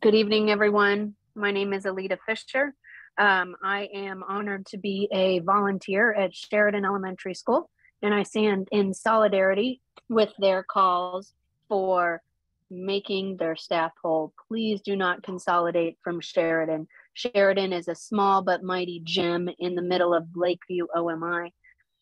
Good evening, everyone. My name is Alida Fisher. Um, I am honored to be a volunteer at Sheridan Elementary School, and I stand in solidarity with their calls for making their staff whole. Please do not consolidate from Sheridan. Sheridan is a small but mighty gem in the middle of Lakeview OMI.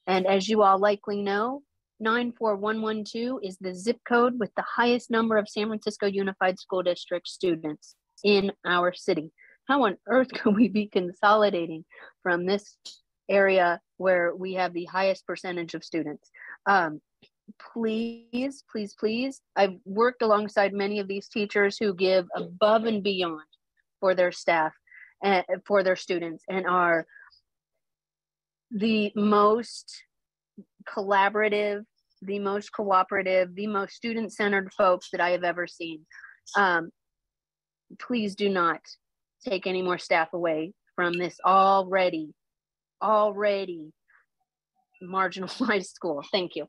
And as you all likely know, 94112 is the zip code with the highest number of San Francisco Unified School District students in our city. How on earth can we be consolidating from this area where we have the highest percentage of students? Um, please, please, please, I've worked alongside many of these teachers who give above and beyond for their staff and for their students and are the most collaborative, the most cooperative, the most student centered folks that I have ever seen. Um, please do not take any more staff away from this already, already marginalized school. Thank you.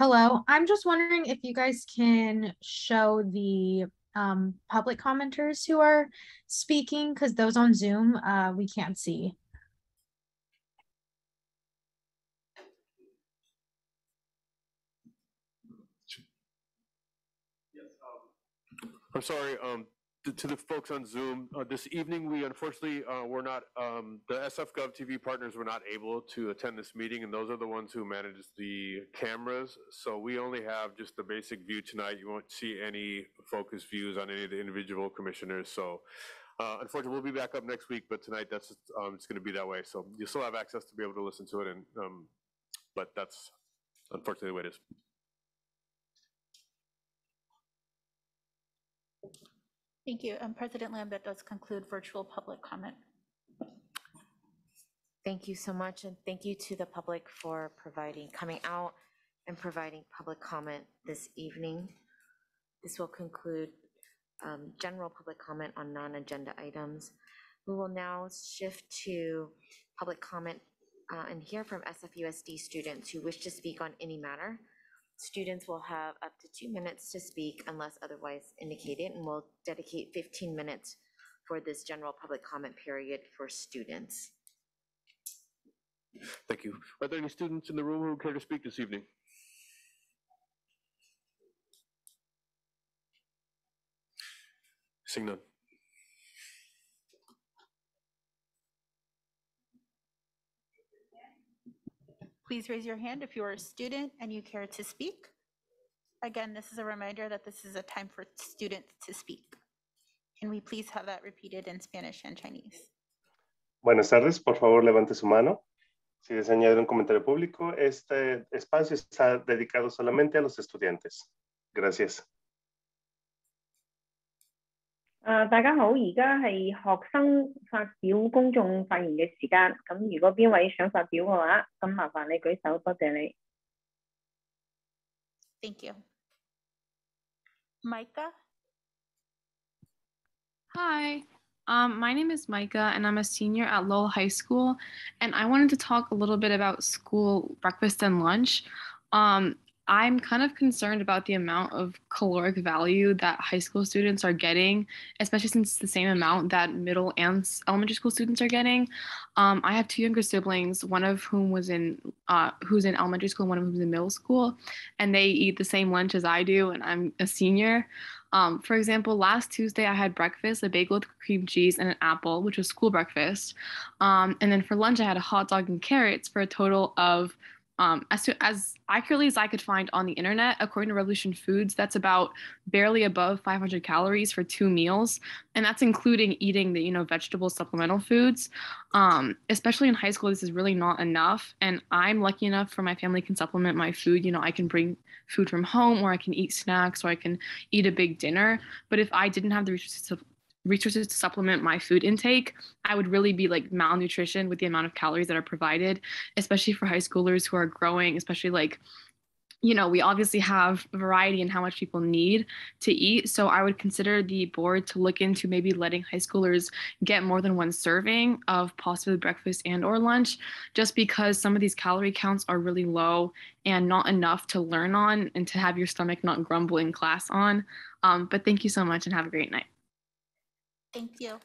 Hello, I'm just wondering if you guys can show the um, public commenters who are speaking, because those on Zoom, uh, we can't see. I'm sorry, um, to, to the folks on Zoom, uh, this evening, we unfortunately, uh, were not, um, the SF Gov TV partners were not able to attend this meeting, and those are the ones who manage the cameras. So we only have just the basic view tonight. You won't see any focus views on any of the individual commissioners. So, uh, unfortunately, we'll be back up next week, but tonight, that's, um, it's gonna be that way. So you still have access to be able to listen to it and, um, but that's unfortunately the way it is. Thank you. And President Lam, that does conclude virtual public comment. Thank you so much, and thank you to the public for providing, coming out and providing public comment this evening. This will conclude um, general public comment on non-agenda items. We will now shift to public comment uh, and hear from SFUSD students who wish to speak on any matter. Students will have up to two minutes to speak unless otherwise indicated, and we'll dedicate 15 minutes for this general public comment period for students. Thank you. Are there any students in the room who care to speak this evening? Seeing none. Please raise your hand if you are a student and you care to speak. Again, this is a reminder that this is a time for students to speak. Can we please have that repeated in Spanish and Chinese? Buenas tardes, por favor levante su mano. Si desea añadir un comentario público, este espacio está dedicado solamente a los estudiantes. Gracias. 诶、大家好，而家系学生发表公众发言嘅时间。咁如果边位想发表嘅话，咁麻烦你举手，多谢你。 Thank you. Micah? Hi, um, my name is Micah, and I'm a senior at Lowell High School. And I wanted to talk a little bit about school breakfast and lunch. Um, I'm kind of concerned about the amount of caloric value that high school students are getting, especially since it's the same amount that middle and elementary school students are getting. Um, I have two younger siblings, one of whom was in uh, who's in elementary school, one of whom's in middle school, and they eat the same lunch as I do, and I'm a senior. Um, for example, last Tuesday I had breakfast, a bagel with cream cheese and an apple, which was school breakfast. Um, and then for lunch I had a hot dog and carrots for a total of um, as, as accurately as I could find on the internet, according to Revolution Foods, that's about barely above 500 calories for two meals, and that's including eating the you know vegetable supplemental foods. Um, especially in high school, this is really not enough, and I'm lucky enough for my family can supplement my food. You know, I can bring food from home, or I can eat snacks, or I can eat a big dinner. But if I didn't have the resources to resources to supplement my food intake, I would really be like malnutrition with the amount of calories that are provided, especially for high schoolers who are growing, especially like you know, we obviously have variety in how much people need to eat. So I would consider the board to look into maybe letting high schoolers get more than one serving of possibly breakfast and or lunch, just because some of these calorie counts are really low and not enough to learn on and to have your stomach not grumble in class on. Um, but thank you so much and have a great night. Thank you.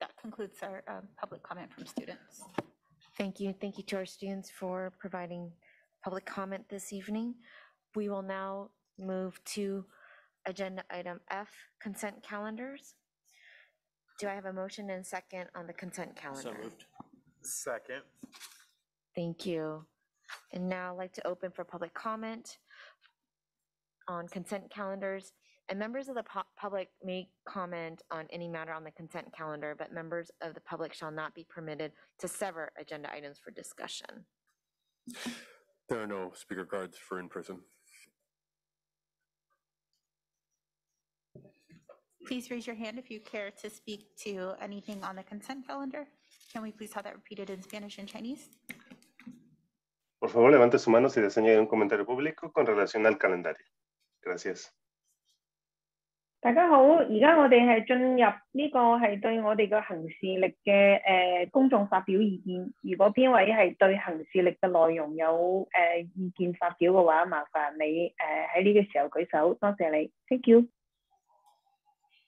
That concludes our um, public comment from students. Thank you. Thank you to our students for providing public comment this evening. We will now move to agenda item F, consent calendars. Do I have a motion and second on the consent calendar? Second. Thank you. And now I'd like to open for public comment on consent calendars. And members of the pu- public may comment on any matter on the consent calendar, but members of the public shall not be permitted to sever agenda items for discussion. There are no speaker cards for in-person. Please raise your hand if you care to speak to anything on the consent calendar. Can we please have that repeated in Spanish and Chinese? Por favor, levante su mano si desea añadir un comentario público con relación al calendario. Gracias. 大家好，而家我哋係進入呢個係對我哋嘅行事歷嘅誒公眾發表意見。如果邊位係對行事歷嘅內容有誒、呃意見發表嘅話，麻煩你誒喺呢個時候舉手，多謝你，thank you。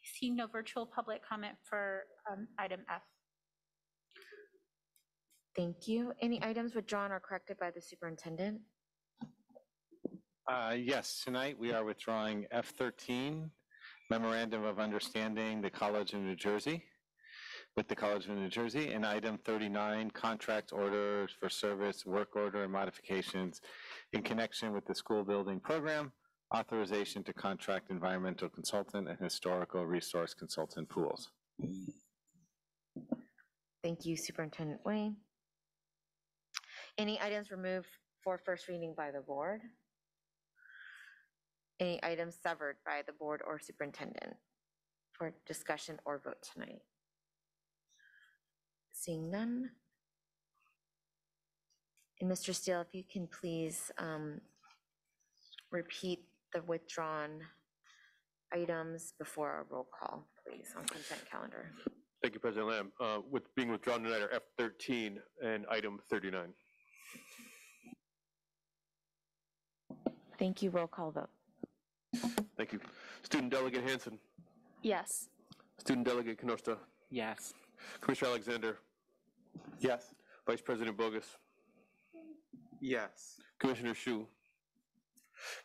Seeing no virtual public comment for um, item F. Thank you. Any items withdrawn or corrected by the superintendent? Uh, Yes, tonight we are withdrawing F13 Memorandum of Understanding, the College of New Jersey, with the College of New Jersey, and item 39 Contract Orders for Service, Work Order and Modifications in connection with the school building program, authorization to contract environmental consultant and historical resource consultant pools. Thank you, Superintendent Wayne. Any items removed for first reading by the board? Any items severed by the board or superintendent for discussion or vote tonight? Seeing none. And Mr. Steele, if you can please um, repeat the withdrawn items before our roll call, please, on consent calendar. Thank you, President Lam. Uh, With being withdrawn tonight are F13 and item 39. Thank you, roll call vote. Thank you. Student Delegate Hanson, Yes. Student Delegate Canosta, Yes. Commissioner Alexander. Yes. Vice President Boggess, Yes. Commissioner Hsu,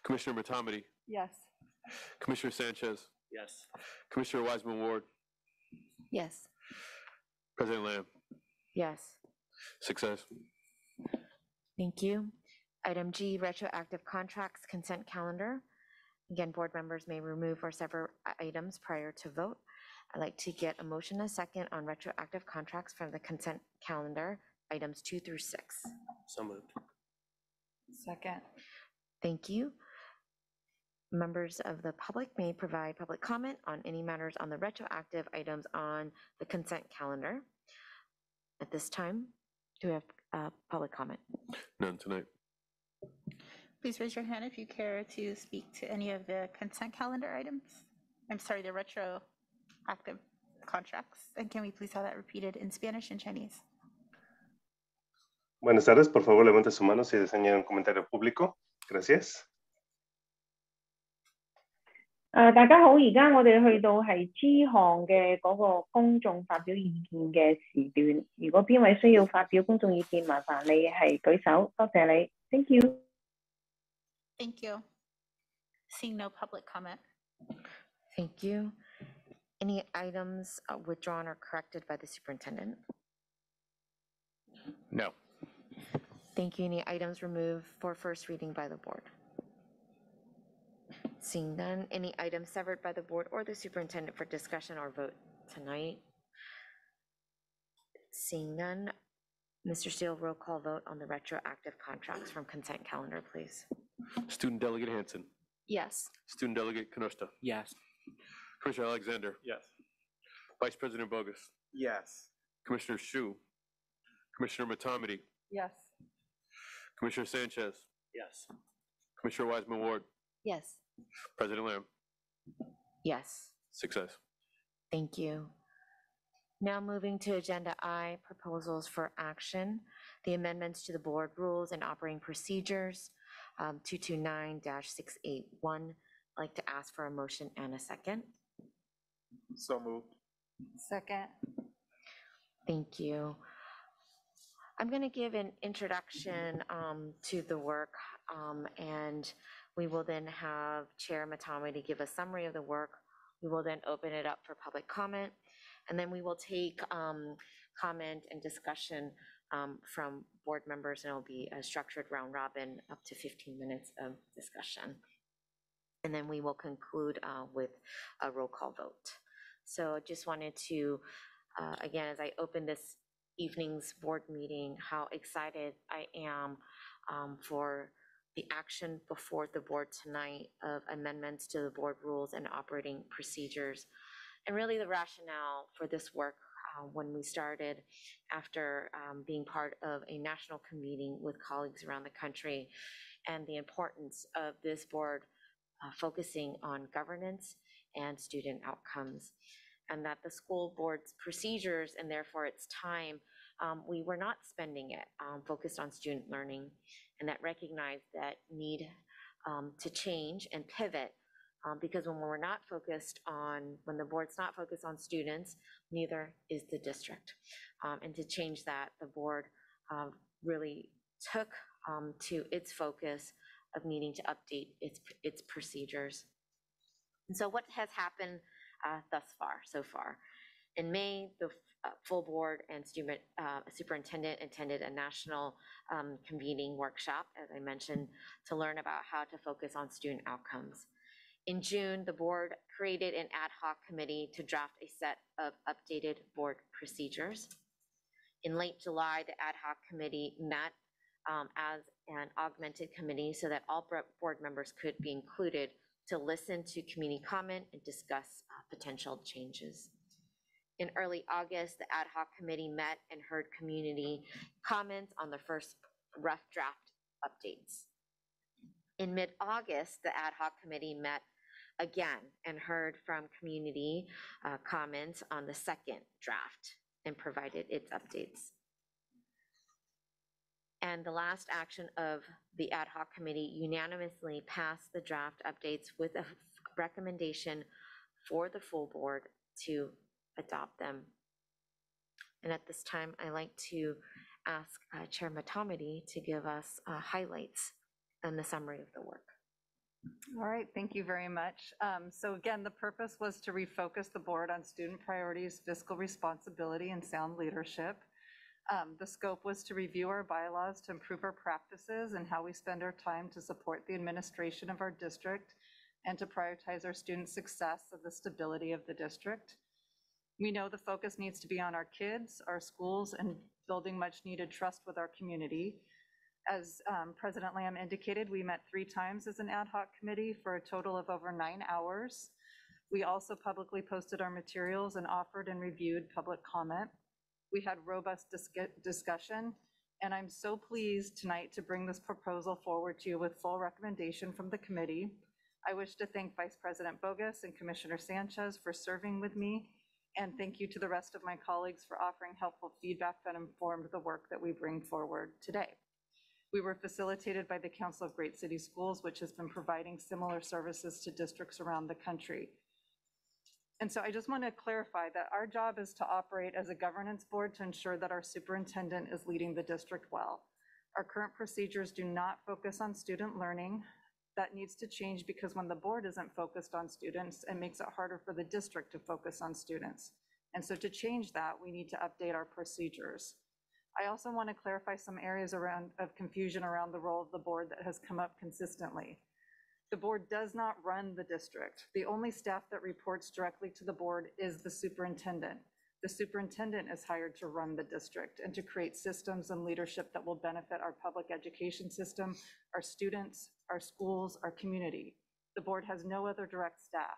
Commissioner Motamedi, Yes. Commissioner Sanchez, Yes. Commissioner Weissman Ward, Yes. President Lam, Yes. six ayes. Thank you. Item G, retroactive contracts consent calendar. Again, board members may remove or sever i- items prior to vote. I'd like to get a motion and a second on retroactive contracts from the consent calendar, items two through six. So moved. Second. Thank you. Members of the public may provide public comment on any matters on the retroactive items on the consent calendar. At this time, do we have uh, public comment? None tonight. Please raise your hand if you care to speak to any of the consent calendar items. I'm sorry, the retroactive contracts. And can we please have that repeated in Spanish and Chinese? Buenas tardes, por favor, levante su mano si desea añadir un comentario público. Gracias.诶、呃大家好，而家我哋去到系 G 项嘅嗰个公众发表意见嘅时段。如果边位需要发表公众意见，麻烦你系举手，多谢你，thank you。 Thank you. Seeing no public comment. Thank you. Any items uh, withdrawn or corrected by the superintendent? No. Thank you. Any items removed for first reading by the board? Seeing none, any items severed by the board or the superintendent for discussion or vote tonight? Seeing none, Mr. Steele, roll call vote on the retroactive contracts from consent calendar, please. Student Delegate Hanson, Yes. Student Delegate Canosta, Yes. Commissioner Alexander. Yes. Vice President Boggess, Yes. Commissioner Hsu, Commissioner Motamedi, Yes. Commissioner Sanchez, Yes. Commissioner Weissman Ward, Yes. President Lam, Yes. Success. Thank you. Now moving to Agenda I, proposals for action, the amendments to the board rules and operating procedures, um, 229-681. I'd like to ask for a motion and a second. So moved. Second. Thank you. I'm going to give an introduction um, to the work, um, and we will then have Chair Motamedi to give a summary of the work. We will then open it up for public comment, and then we will take um, comment and discussion um, from board members, and it'll be a structured round robin, up to 15 minutes of discussion. And then we will conclude uh, with a roll call vote. So I just wanted to, uh, again, as I open this evening's board meeting, how excited I am um, for the action before the board tonight of amendments to the board rules and operating procedures. And really the rationale for this work uh, when we started after um, being part of a national convening with colleagues around the country and the importance of this board uh, focusing on governance and student outcomes. And that the school board's procedures and therefore its time, um, we were not spending it um, focused on student learning and that recognized that need um, to change and pivot um, because when we're not focused on, when the board's not focused on students, neither is the district. Um, and to change that, the board um, really took um, to its focus of needing to update its, its procedures. And so what has happened uh, thus far, so far? In May, the uh, full board and student, uh, superintendent attended a national um, convening workshop, as I mentioned, to learn about how to focus on student outcomes. In June, the board created an ad hoc committee to draft a set of updated board procedures. In late July, the ad hoc committee met um, as an augmented committee so that all board members could be included to listen to community comment and discuss uh, potential changes. In early August, the ad hoc committee met and heard community comments on the first rough draft updates. In mid-August, the ad hoc committee met again and heard from community uh, comments on the second draft and provided its updates. And the last action of the ad hoc committee unanimously passed the draft updates with a recommendation for the full board to adopt them. And at this time, I like to ask uh, Chair Motamedi to give us uh, highlights and the summary of the work. All right, thank you very much. Um, so again, the purpose was to refocus the board on student priorities, fiscal responsibility, and sound leadership. Um, the scope was to review our bylaws to improve our practices and how we spend our time to support the administration of our district and to prioritize our student success of the stability of the district. We know the focus needs to be on our kids, our schools, and building much needed trust with our community. As um, President Lam indicated, we met three times as an ad hoc committee for a total of over nine hours. We also publicly posted our materials and offered and reviewed public comment. We had robust dis discussion, and I'm so pleased tonight to bring this proposal forward to you with full recommendation from the committee. I wish to thank Vice President Boggess and Commissioner Sanchez for serving with me and thank you to the rest of my colleagues for offering helpful feedback that informed the work that we bring forward today. We were facilitated by the Council of Great City Schools, which has been providing similar services to districts around the country. And so I just want to clarify that our job is to operate as a governance board to ensure that our superintendent is leading the district well. Our current procedures do not focus on student learning. That needs to change because when the board isn't focused on students, it makes it harder for the district to focus on students. And so to change that, we need to update our procedures. I also want to clarify some areas around of confusion around the role of the board that has come up consistently. The board does not run the district. The only staff that reports directly to the board is the superintendent. The superintendent is hired to run the district and to create systems and leadership that will benefit our public education system, our students, our schools, our community. The board has no other direct staff.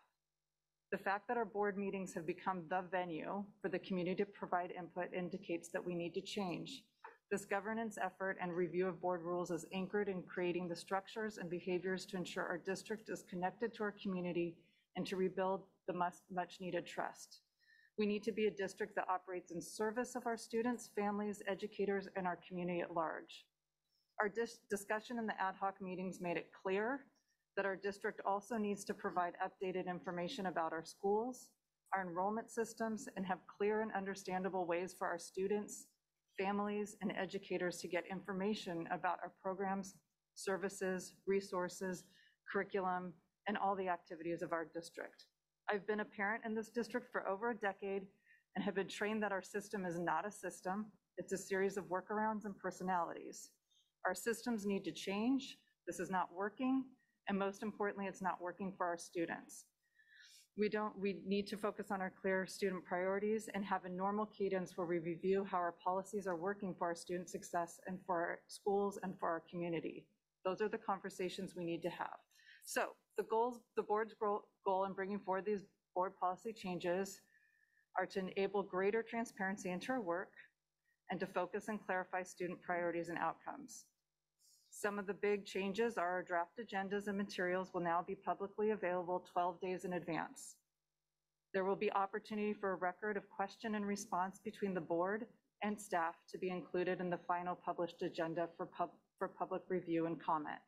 The fact that our board meetings have become the venue for the community to provide input indicates that we need to change. This governance effort and review of board rules is anchored in creating the structures and behaviors to ensure our district is connected to our community and to rebuild the much needed trust. We need to be a district that operates in service of our students, families, educators, and our community at large. Our dis discussion in the ad hoc meetings made it clear that our district also needs to provide updated information about our schools, our enrollment systems, and have clear and understandable ways for our students, families, and educators to get information about our programs, services, resources, curriculum, and all the activities of our district. I've been a parent in this district for over a decade and have been trained that our system is not a system. It's a series of workarounds and personalities. Our systems need to change. This is not working. And most importantly, it's not working for our students. We don't, we need to focus on our clear student priorities and have a normal cadence where we review how our policies are working for our student success and for our schools and for our community. Those are the conversations we need to have. So the goals, the board's goal in bringing forward these board policy changes are to enable greater transparency into our work and to focus and clarify student priorities and outcomes. Some of the big changes are our draft agendas and materials will now be publicly available 12 days in advance. There will be opportunity for a record of question and response between the board and staff to be included in the final published agenda for, pub, for public review and comment.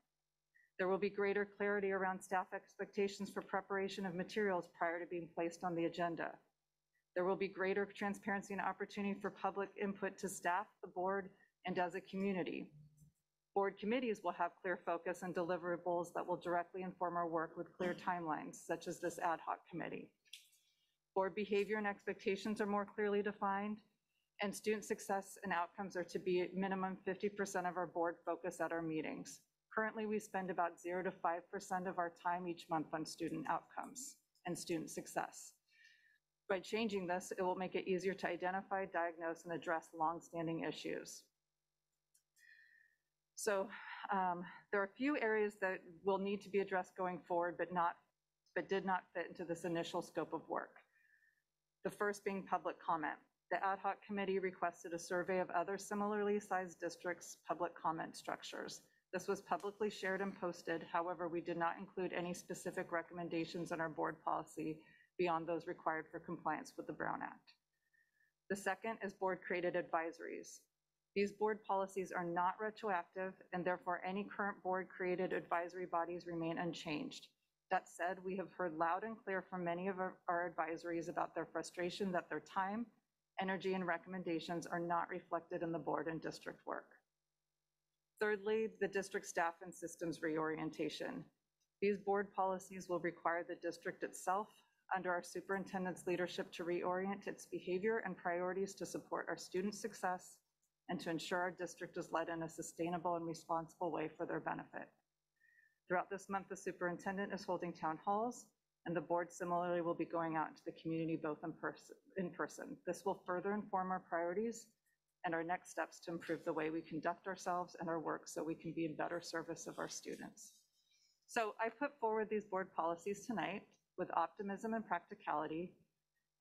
There will be greater clarity around staff expectations for preparation of materials prior to being placed on the agenda. There will be greater transparency and opportunity for public input to staff, the board, and as a community. Board committees will have clear focus and deliverables that will directly inform our work with clear timelines, such as this ad hoc committee. Board behavior and expectations are more clearly defined, and student success and outcomes are to be at minimum 50% of our board focus at our meetings. Currently, we spend about 0 to 5% of our time each month on student outcomes and student success. By changing this, it will make it easier to identify, diagnose, and address longstanding issues. So um, there are a few areas that will need to be addressed going forward, but not, but did not fit into this initial scope of work. The first being public comment. The ad hoc committee requested a survey of other similarly sized districts' public comment structures. This was publicly shared and posted. However, we did not include any specific recommendations in our board policy beyond those required for compliance with the Brown Act. The second is board-created advisories. These board policies are not retroactive, and therefore any current board-created advisory bodies remain unchanged. That said, we have heard loud and clear from many of our, our advisories about their frustration that their time, energy, and recommendations are not reflected in the board and district work. Thirdly, the district staff and systems reorientation. These board policies will require the district itself, under our superintendent's leadership, to reorient its behavior and priorities to support our student success and to ensure our district is led in a sustainable and responsible way for their benefit. Throughout this month, the superintendent is holding town halls, and the board similarly will be going out into the community both in person. In person. This will further inform our priorities and our next steps to improve the way we conduct ourselves and our work so we can be in better service of our students. So I put forward these board policies tonight with optimism and practicality.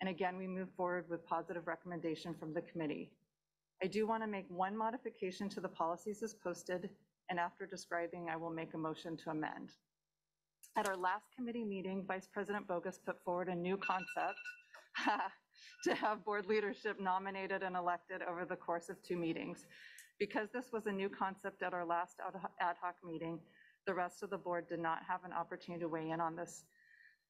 And again, we move forward with positive recommendation from the committee. I do want to make one modification to the policies as posted, and after describing, I will make a motion to amend. At our last committee meeting, Vice President Boggess put forward a new concept to have board leadership nominated and elected over the course of two meetings. Because this was a new concept at our last ad hoc meeting, the rest of the board did not have an opportunity to weigh in on this.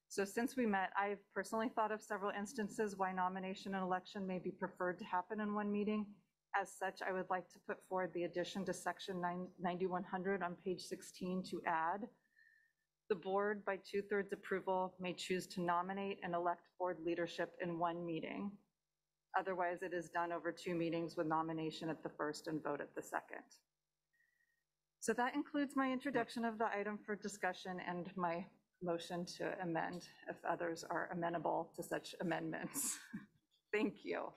So since we met, I've personally thought of several instances why nomination and election may be preferred to happen in one meeting. As such, I would like to put forward the addition to section 9100 on page 16 to add the board, by two-thirds approval, may choose to nominate and elect board leadership in one meeting. Otherwise, it is done over two meetings with nomination at the first and vote at the second. So that includes my introduction of the item for discussion and my motion to amend if others are amenable to such amendments. Thank you.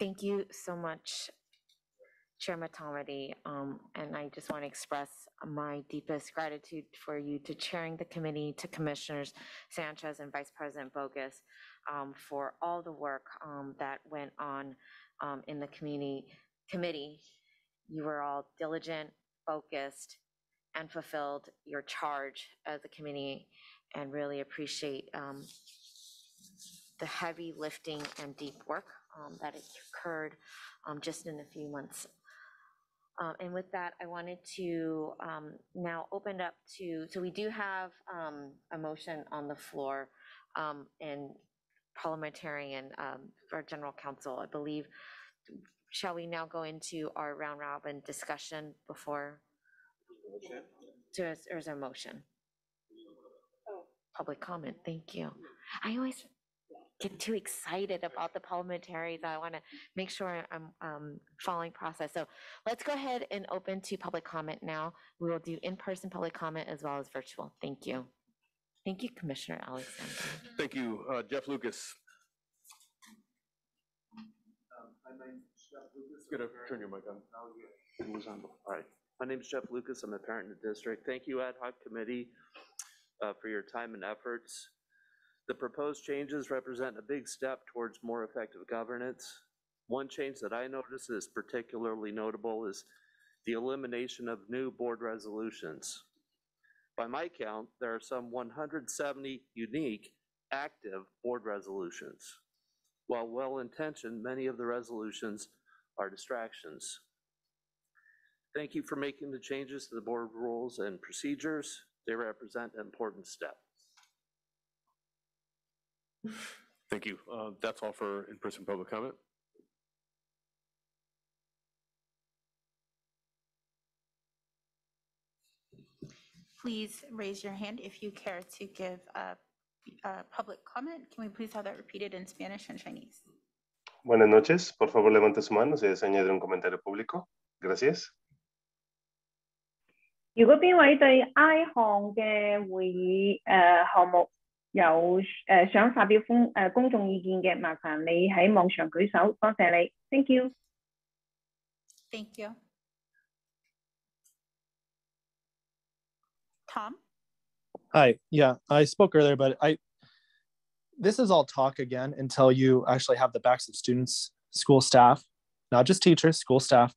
Thank you so much, Chair Motamedi, um, and I just want to express my deepest gratitude for you to chairing the committee, to Commissioners Sanchez and Vice President Boggess um, for all the work um, that went on um, in the community committee. You were all diligent, focused, and fulfilled your charge as a committee, and really appreciate um, the heavy lifting and deep work um, that occurred um, just in a few months um, and with that, I wanted to um, now open up to, so we do have um, a motion on the floor um, and parliamentarian um, for general counsel, I believe. Shall we now go into our round robin discussion before? Is, or is there a motion? Public comment, thank you. I always, get too excited about the parliamentary that I want to make sure I'm um, following process. So let's go ahead and open to public comment now. We will do in-person public comment as well as virtual. Thank you. Thank you, Commissioner Alexander. Thank you. Uh, Jeff Lucas. Gonna turn your mic on. It was on. All right. My name is Jeff Lucas. I'm a parent in the district. Thank you, ad hoc committee, uh, for your time and efforts. The proposed changes represent a big step towards more effective governance. One change that I noticed is particularly notable is the elimination of new board resolutions. By my count, there are some 170 unique active board resolutions. While well-intentioned, many of the resolutions are distractions. Thank you for making the changes to the board rules and procedures. They represent an important step. Thank you. Uh, That's all for in-person public comment. Please raise your hand if you care to give a, a public comment. Can we please have that repeated in Spanish and Chinese? Buenas noches. Por favor, levante su mano si desea añadir un comentario público. Gracias. 如果边位对 I 项嘅会议诶、呃、项目 有诶、呃、想发表公诶、呃、公众意见嘅，麻烦你喺网上举手，多谢你，thank you。 Thank you. Tom? Hi, yeah, I spoke earlier, but I, this is all talk again until you actually have the backs of students, school staff, not just teachers, school staff,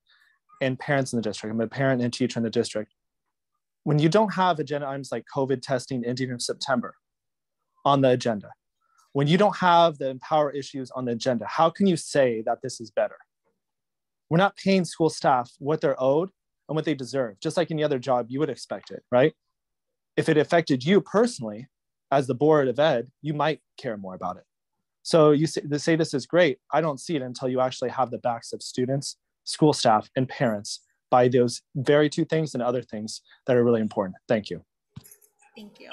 and parents in the district. I'm a parent and teacher in the district. When you don't have agenda items like COVID testing ending in September on the agenda, when you don't have the empower issues on the agenda, how can you say that this is better? We're not paying school staff what they're owed and what they deserve, just like any other job you would expect it, right? if it affected you personally as the board of ed you might care more about it so you say, say this is great i don't see it until you actually have the backs of students school staff and parents by those very two things and other things that are really important thank you Thank you.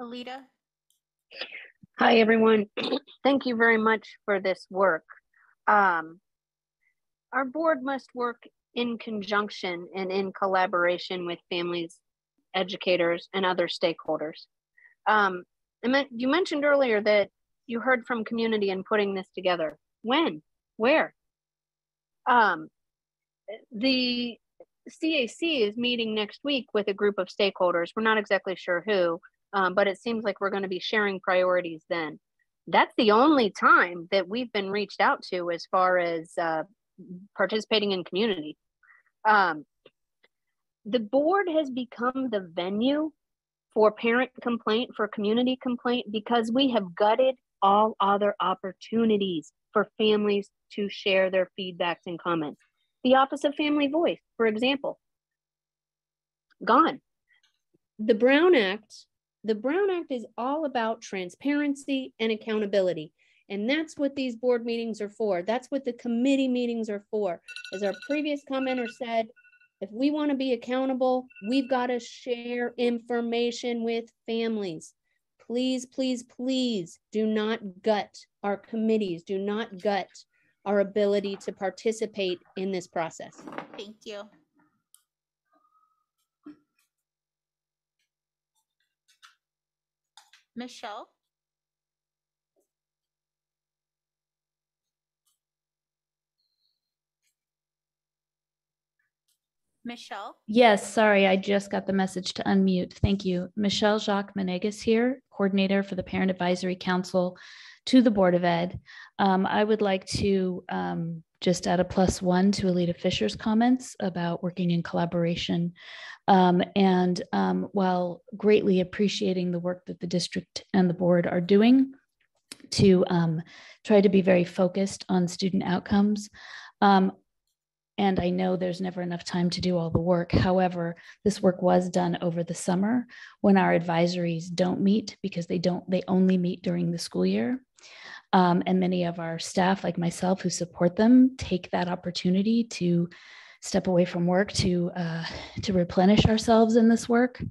Alida? Hi, everyone. Thank you very much for this work. Um, our board must work in conjunction and in collaboration with families, educators, and other stakeholders. Um, you mentioned earlier that you heard from community in putting this together. When? Where? Um, the CAC is meeting next week with a group of stakeholders. We're not exactly sure who, um, but it seems like we're going to be sharing priorities then. That's the only time that we've been reached out to as far as uh, participating in community. Um, the board has become the venue for parent complaint, for community complaint, because we have gutted all other opportunities for families to share their feedbacks and comments. The Office of Family Voice, for example, gone. The Brown Act, the Brown Act is all about transparency and accountability. And that's what these board meetings are for. That's what the committee meetings are for. As our previous commenter said, if we want to be accountable, we've got to share information with families. Please, please, please do not gut our committees. Do not gut our ability to participate in this process. Thank you. Michelle? Michelle? Yes, sorry, I just got the message to unmute. Thank you. Michelle Jacques Menegas here, Coordinator for the Parent Advisory Council to the Board of Ed. Um, I would like to um, just add a plus one to Alida Fisher's comments about working in collaboration. Um, and um, while greatly appreciating the work that the district and the board are doing to um, try to be very focused on student outcomes, um, and I know there's never enough time to do all the work. However, this work was done over the summer when our advisories don't meet because they don't, they only meet during the school year. Um, and many of our staff, like myself, who support them, take that opportunity to step away from work to uh, to replenish ourselves in this work.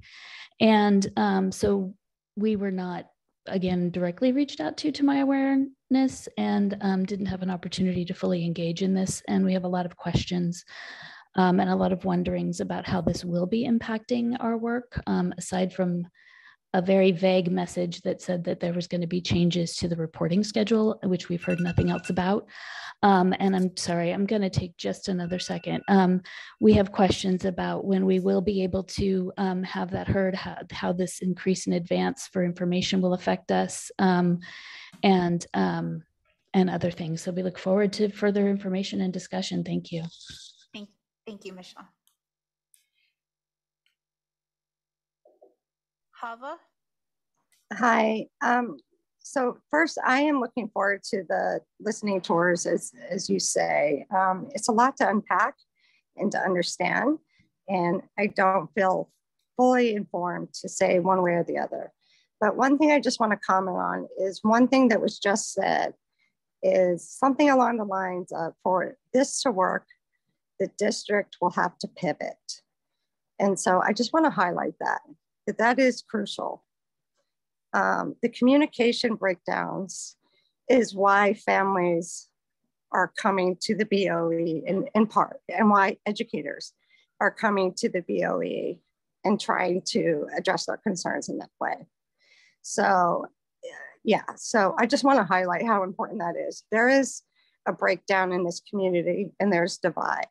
And um, so we were not again directly reached out to to my awareness and um, didn't have an opportunity to fully engage in this. And we have a lot of questions um, and a lot of wonderings about how this will be impacting our work, um, aside from a very vague message that said that there was going to be changes to the reporting schedule, which we've heard nothing else about. Um, and I'm sorry, I'm going to take just another second. Um, we have questions about when we will be able to um, have that heard, how, how this increase in advance for information will affect us, um, and um, and other things. So we look forward to further information and discussion. Thank you. Thank, thank you, Michelle. Hava? Hi. Um, so first, I am looking forward to the listening tours, as, as you say. Um, it's a lot to unpack and to understand, and I don't feel fully informed to say one way or the other. But one thing I just want to comment on is one thing that was just said is something along the lines of for this to work, the district will have to pivot. And so I just want to highlight that, that that is crucial um, the communication breakdowns is why families are coming to the BOE in, in part, and why educators are coming to the BOE and trying to address their concerns in that way. So, yeah, so I just want to highlight how important that is. There is a breakdown in this community and there's divide.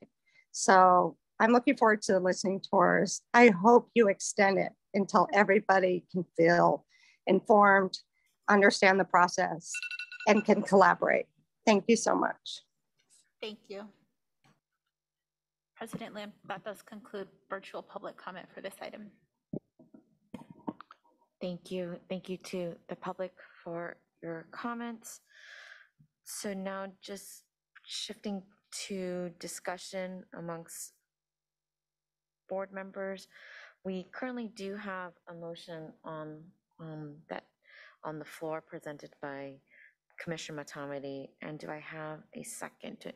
So I'm looking forward to the listening tours. I hope you extend it until everybody can feel informed, understand the process, and can collaborate. Thank you so much. Thank you. President Lam, that does conclude virtual public comment for this item. Thank you. Thank you to the public for your comments. So now just shifting to discussion amongst board members. We currently do have a motion on um, that on the floor presented by Commissioner Motamedi. And do I have a second? to-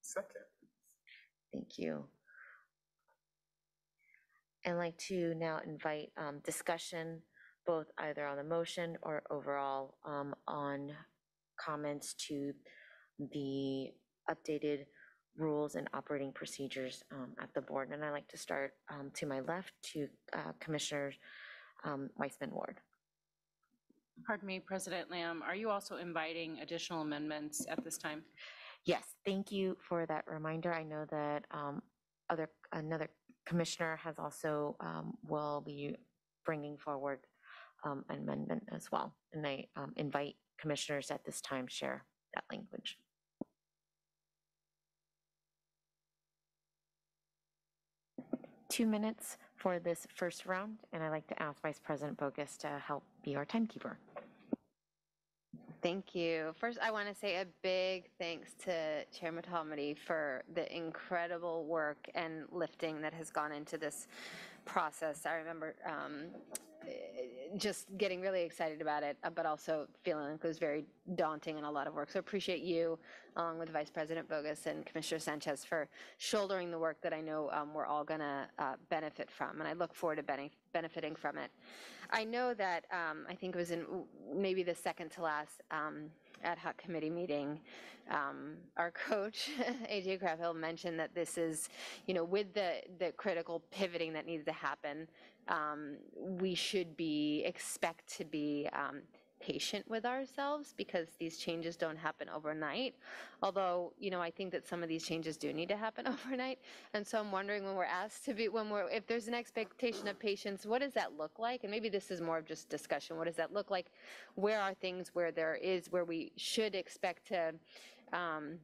Second. Thank you. I'd like to now invite um, discussion, both either on the motion or overall um, on comments to the updated rules and operating procedures um, at the board. And I'd like to start um, to my left to uh, Commissioner um, Weissman Ward. Pardon me, President Lam, are you also inviting additional amendments at this time? Yes, thank you for that reminder. I know that um, other, another commissioner has also, um, will be bringing forward um, an amendment as well. And I um, invite commissioners at this time share that language. Two minutes for this first round, and I'd like to ask Vice President Boggess to help be our timekeeper. Thank you. First, I want to say a big thanks to Chair Motamedi for the incredible work and lifting that has gone into this process. I remember um, just getting really excited about it, but also feeling like it was very daunting and a lot of work. So appreciate you, along with Vice President Boggess and Commissioner Sanchez, for shouldering the work that I know um, we're all going to uh, benefit from, and I look forward to bene- benefiting from it. I know that um, I think it was in maybe the second to last um, ad hoc committee meeting, um, our coach, AJ Crabill, mentioned that this is, you know, with the, the critical pivoting that needs to happen, um, we should be, expect to be um, patient with ourselves because these changes don't happen overnight. Although, you know, I think that some of these changes do need to happen overnight. And so I'm wondering when we're asked to be, when we're, if there's an expectation of patience, what does that look like? And maybe this is more of just discussion. What does that look like? Where are things where there is, where we should expect to, um,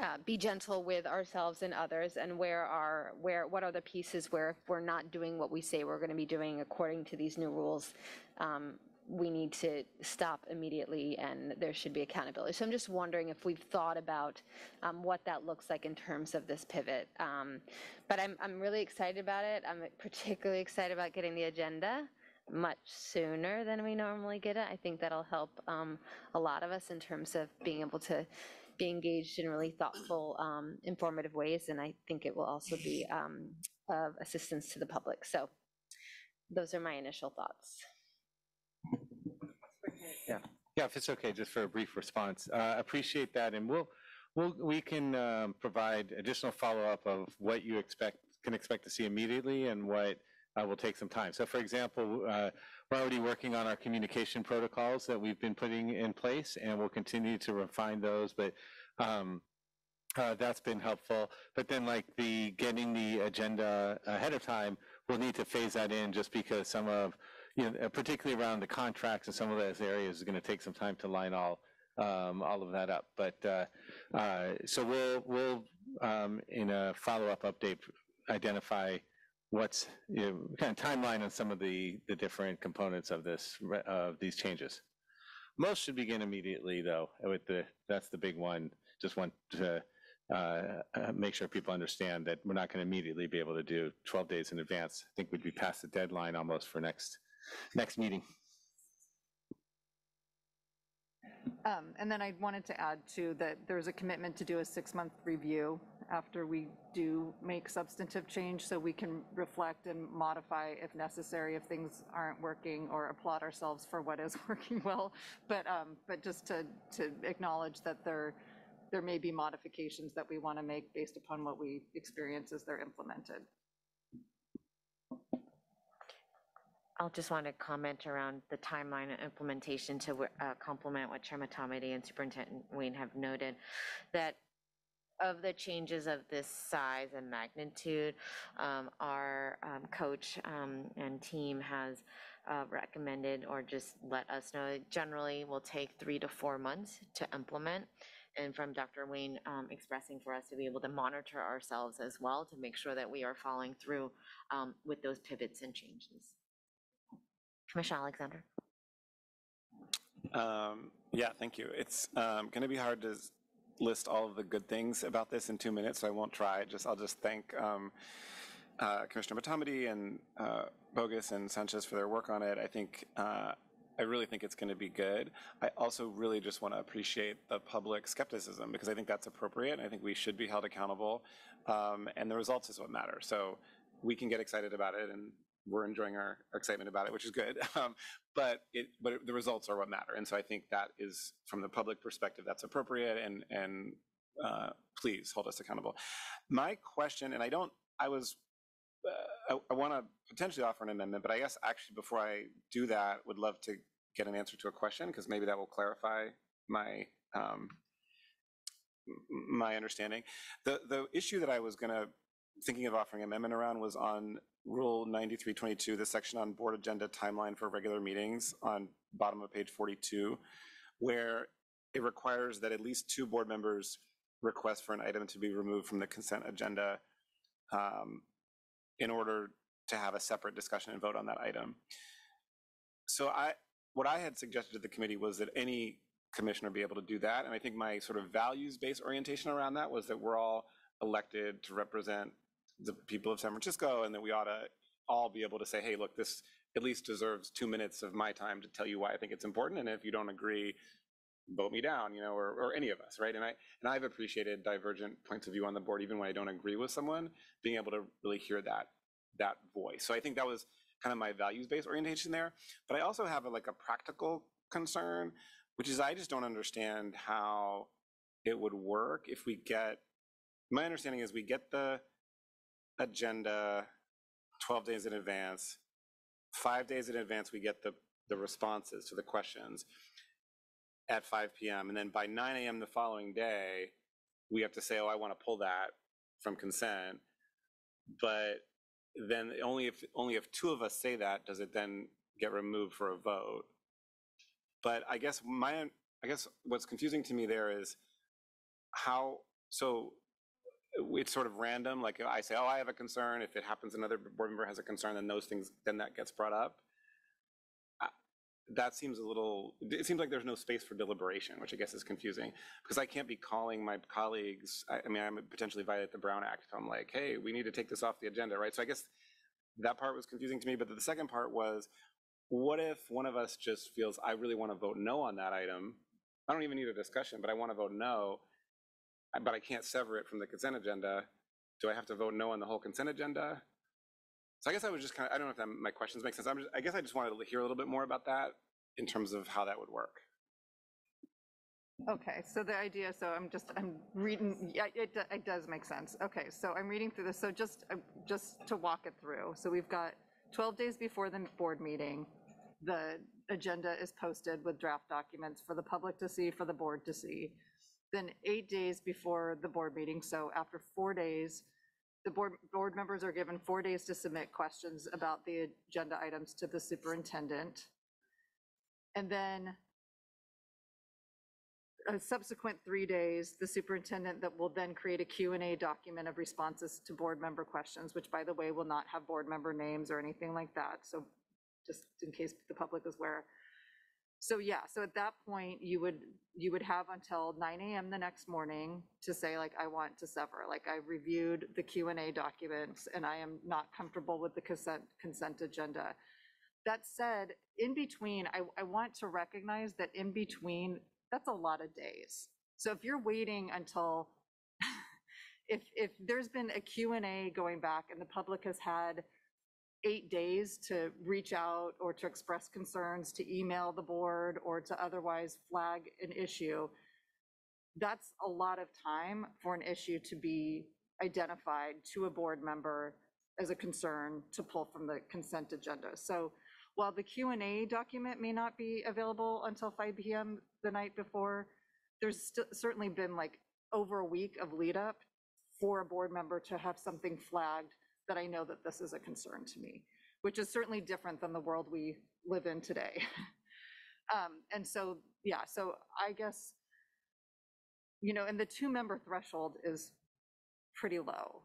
uh, be gentle with ourselves and others and where are where what are the pieces where if we're not doing what we say we're going to be doing according to these new rules um, we need to stop immediately and there should be accountability. So i'm just wondering if we've thought about um, what that looks like in terms of this pivot. Um, but I'm, I'm really excited about it. I'm particularly excited about getting the agenda much sooner than we normally get it. I think that'll help um, a lot of us in terms of being able to be engaged in really thoughtful, um, informative ways. And I think it will also be um, of assistance to the public. So those are my initial thoughts. Yeah, yeah, if it's okay, just for a brief response. Uh, Appreciate that, and we'll, we'll, we can um, provide additional follow-up of what you expect, can expect to see immediately and what uh, will take some time. So for example, uh, we're already working on our communication protocols that we've been putting in place, and we'll continue to refine those, but um, uh, that's been helpful. But then like the, getting the agenda ahead of time, we'll need to phase that in just because some of, you know, particularly around the contracts and some of those areas is going to take some time to line all, um, all of that up. But, uh, uh, so we'll, we'll, um, in a follow-up update, identify what's, you know, kind of timeline on some of the, the different components of this, of these changes. Most should begin immediately, though, with the, that's the big one. Just want to uh, uh, make sure people understand that we're not going to immediately be able to do 12 days in advance. I think we'd be past the deadline almost for next, next meeting. Um, And then I wanted to add too, that there's a commitment to do a six-month review after we do make substantive change, so we can reflect and modify if necessary, if things aren't working, or applaud ourselves for what is working well. But, um, but just to, to acknowledge that there, there may be modifications that we want to make based upon what we experience as they're implemented. I'll just want to comment around the timeline and implementation to uh, complement what Chair Motamedi and Superintendent Wayne have noted, that of the changes of this size and magnitude, um, our um, coach um, and team has uh, recommended or just let us know, it generally will take three to four months to implement. And from Dr. Wayne um, expressing for us to be able to monitor ourselves as well to make sure that we are following through um, with those pivots and changes. Commissioner Alexander. Um, yeah, thank you. It's um, going to be hard to list all of the good things about this in two minutes, so I won't try. Just I'll just thank um, uh, Commissioner Motamedi and uh, Boggess and Sanchez for their work on it. I think uh, I really think it's going to be good. I also really just want to appreciate the public skepticism because I think that's appropriate. And I think we should be held accountable, um, and the results is what matter. So we can get excited about it and we're enjoying our, excitement about it, which is good. Um, but it, but the results are what matter. And so I think that is, from the public perspective, that's appropriate and, and uh, please hold us accountable. My question, and I don't, I was, uh, I, I want to potentially offer an amendment, but I guess actually before I do that, would love to get an answer to a question because maybe that will clarify my, um, my understanding. The, the issue that I was going to, thinking of offering amendment around was on Rule 9322, the section on board agenda timeline for regular meetings on bottom of page 42, where it requires that at least two board members request for an item to be removed from the consent agenda um, in order to have a separate discussion and vote on that item. So I, what I had suggested to the committee was that any commissioner be able to do that. And I think my sort of values-based orientation around that was that we're all elected to represent the people of San Francisco and that we ought to all be able to say, hey, look, this at least deserves two minutes of my time to tell you why I think it's important. And if you don't agree, vote me down, you know, or, or any of us, right? And I and I've appreciated divergent points of view on the board, even when I don't agree with someone, being able to really hear that that voice. So I think that was kind of my values-based orientation there. But I also have a, like a practical concern, which is I just don't understand how it would work if we get. My understanding is we get the agenda 12 days in advance. Five days in advance, we get the, the responses to the questions at 5 p.m. And then by 9 a.m. the following day, we have to say, oh, I want to pull that from consent. But then only if only if two of us say that does it then get removed for a vote. But I guess my I guess what's confusing to me there is how so it's sort of random. Like I say, oh, I have a concern. If it happens, another board member has a concern, then those things, then that gets brought up. I- That seems a little, it seems like there's no space for deliberation, which I guess is confusing. Because I can't be calling my colleagues, I, I mean, I'm potentially violate the Brown Act I'm like, hey, we need to take this off the agenda, right? So I guess that part was confusing to me. But the second part was, what if one of us just feels, I really want to vote no on that item? I don't even need a discussion, but I want to vote no. But I can't sever it from the consent agenda. Do I have to vote no on the whole consent agenda? So I guess I was just kind of, I don't know if that, my questions make sense. I'm just, I guess I just wanted to hear a little bit more about that in terms of how that would work. Okay, so the idea, so I'm just, I'm reading, yeah, it, it does make sense. Okay, so I'm reading through this, so just, uh, just to walk it through. So we've got 12 days before the board meeting, the agenda is posted with draft documents for the public to see, for the board to see. Then eight days before the board meeting, so after four days, the board, board members are given four days to submit questions about the agenda items to the superintendent. And then a subsequent three days, the superintendent that will then create a Q and A document of responses to board member questions, which by the way, will not have board member names or anything like that. So just in case the public is aware. So yeah, so at that point, you would, you would have until nine AM the next morning to say like, I want to sever, like I reviewed the Q and A documents and I am not comfortable with the consent, consent agenda. That said, in between, I, I want to recognize that in between, that's a lot of days. So if you're waiting until, if, if there's been a Q and A going back and the public has had eight days to reach out or to express concerns, to email the board or to otherwise flag an issue, that's a lot of time for an issue to be identified to a board member as a concern to pull from the consent agenda. So while the Q and A document may not be available until 5 PM the night before, there's certainly been like over a week of lead up for a board member to have something flagged that I know that this is a concern to me, which is certainly different than the world we live in today. Um, and so, yeah, so I guess, you know, and the two member threshold is pretty low,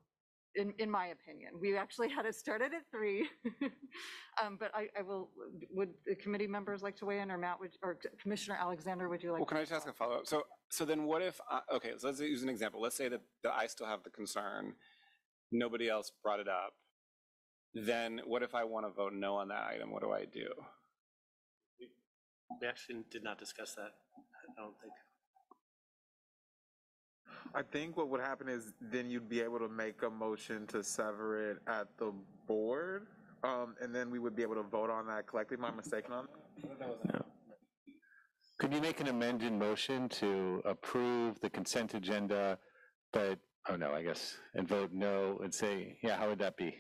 in, in my opinion. We actually had it started at three. Um, but I, I will, would the committee members like to weigh in or Matt, would, or Commissioner Alexander, would you like? Well, can I just ask a follow-up? So, so then what if, I- okay, so let's use an example. Let's say that, that I still have the concern, nobody else brought it up. Then what if I want to vote no on that item? What do I do? We actually did not discuss that, I don't think. I think what would happen is then you'd be able to make a motion to sever it at the board. Um, and then we would be able to vote on that collectively. Am I mistaken on? that? Could you make an amended motion to approve the consent agenda, but, oh no, I guess, and vote no and say, yeah, how would that be?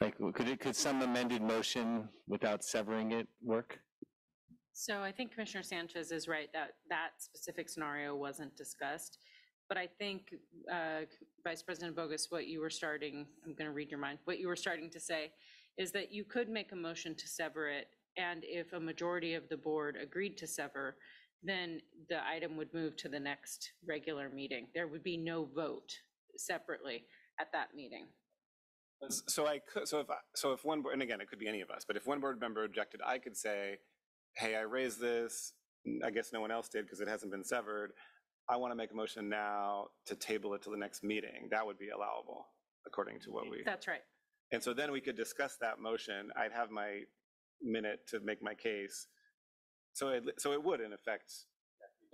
Like, could it, could some amended motion without severing it work? So I think Commissioner Sanchez is right that that specific scenario wasn't discussed. But I think, uh, Vice President Boggess, what you were starting, I'm going to read your mind, what you were starting to say is that you could make a motion to sever it. And if a majority of the board agreed to sever, then the item would move to the next regular meeting. There would be no vote separately at that meeting. So I could, so if, I so if one, board and again, it could be any of us, but if one board member objected, I could say, hey, I raised this, I guess no one else did because it hasn't been severed. I want to make a motion now to table it to the next meeting. That would be allowable, according to what we. That's right. And so then we could discuss that motion. I'd have my minute to make my case. So it, so it would in effect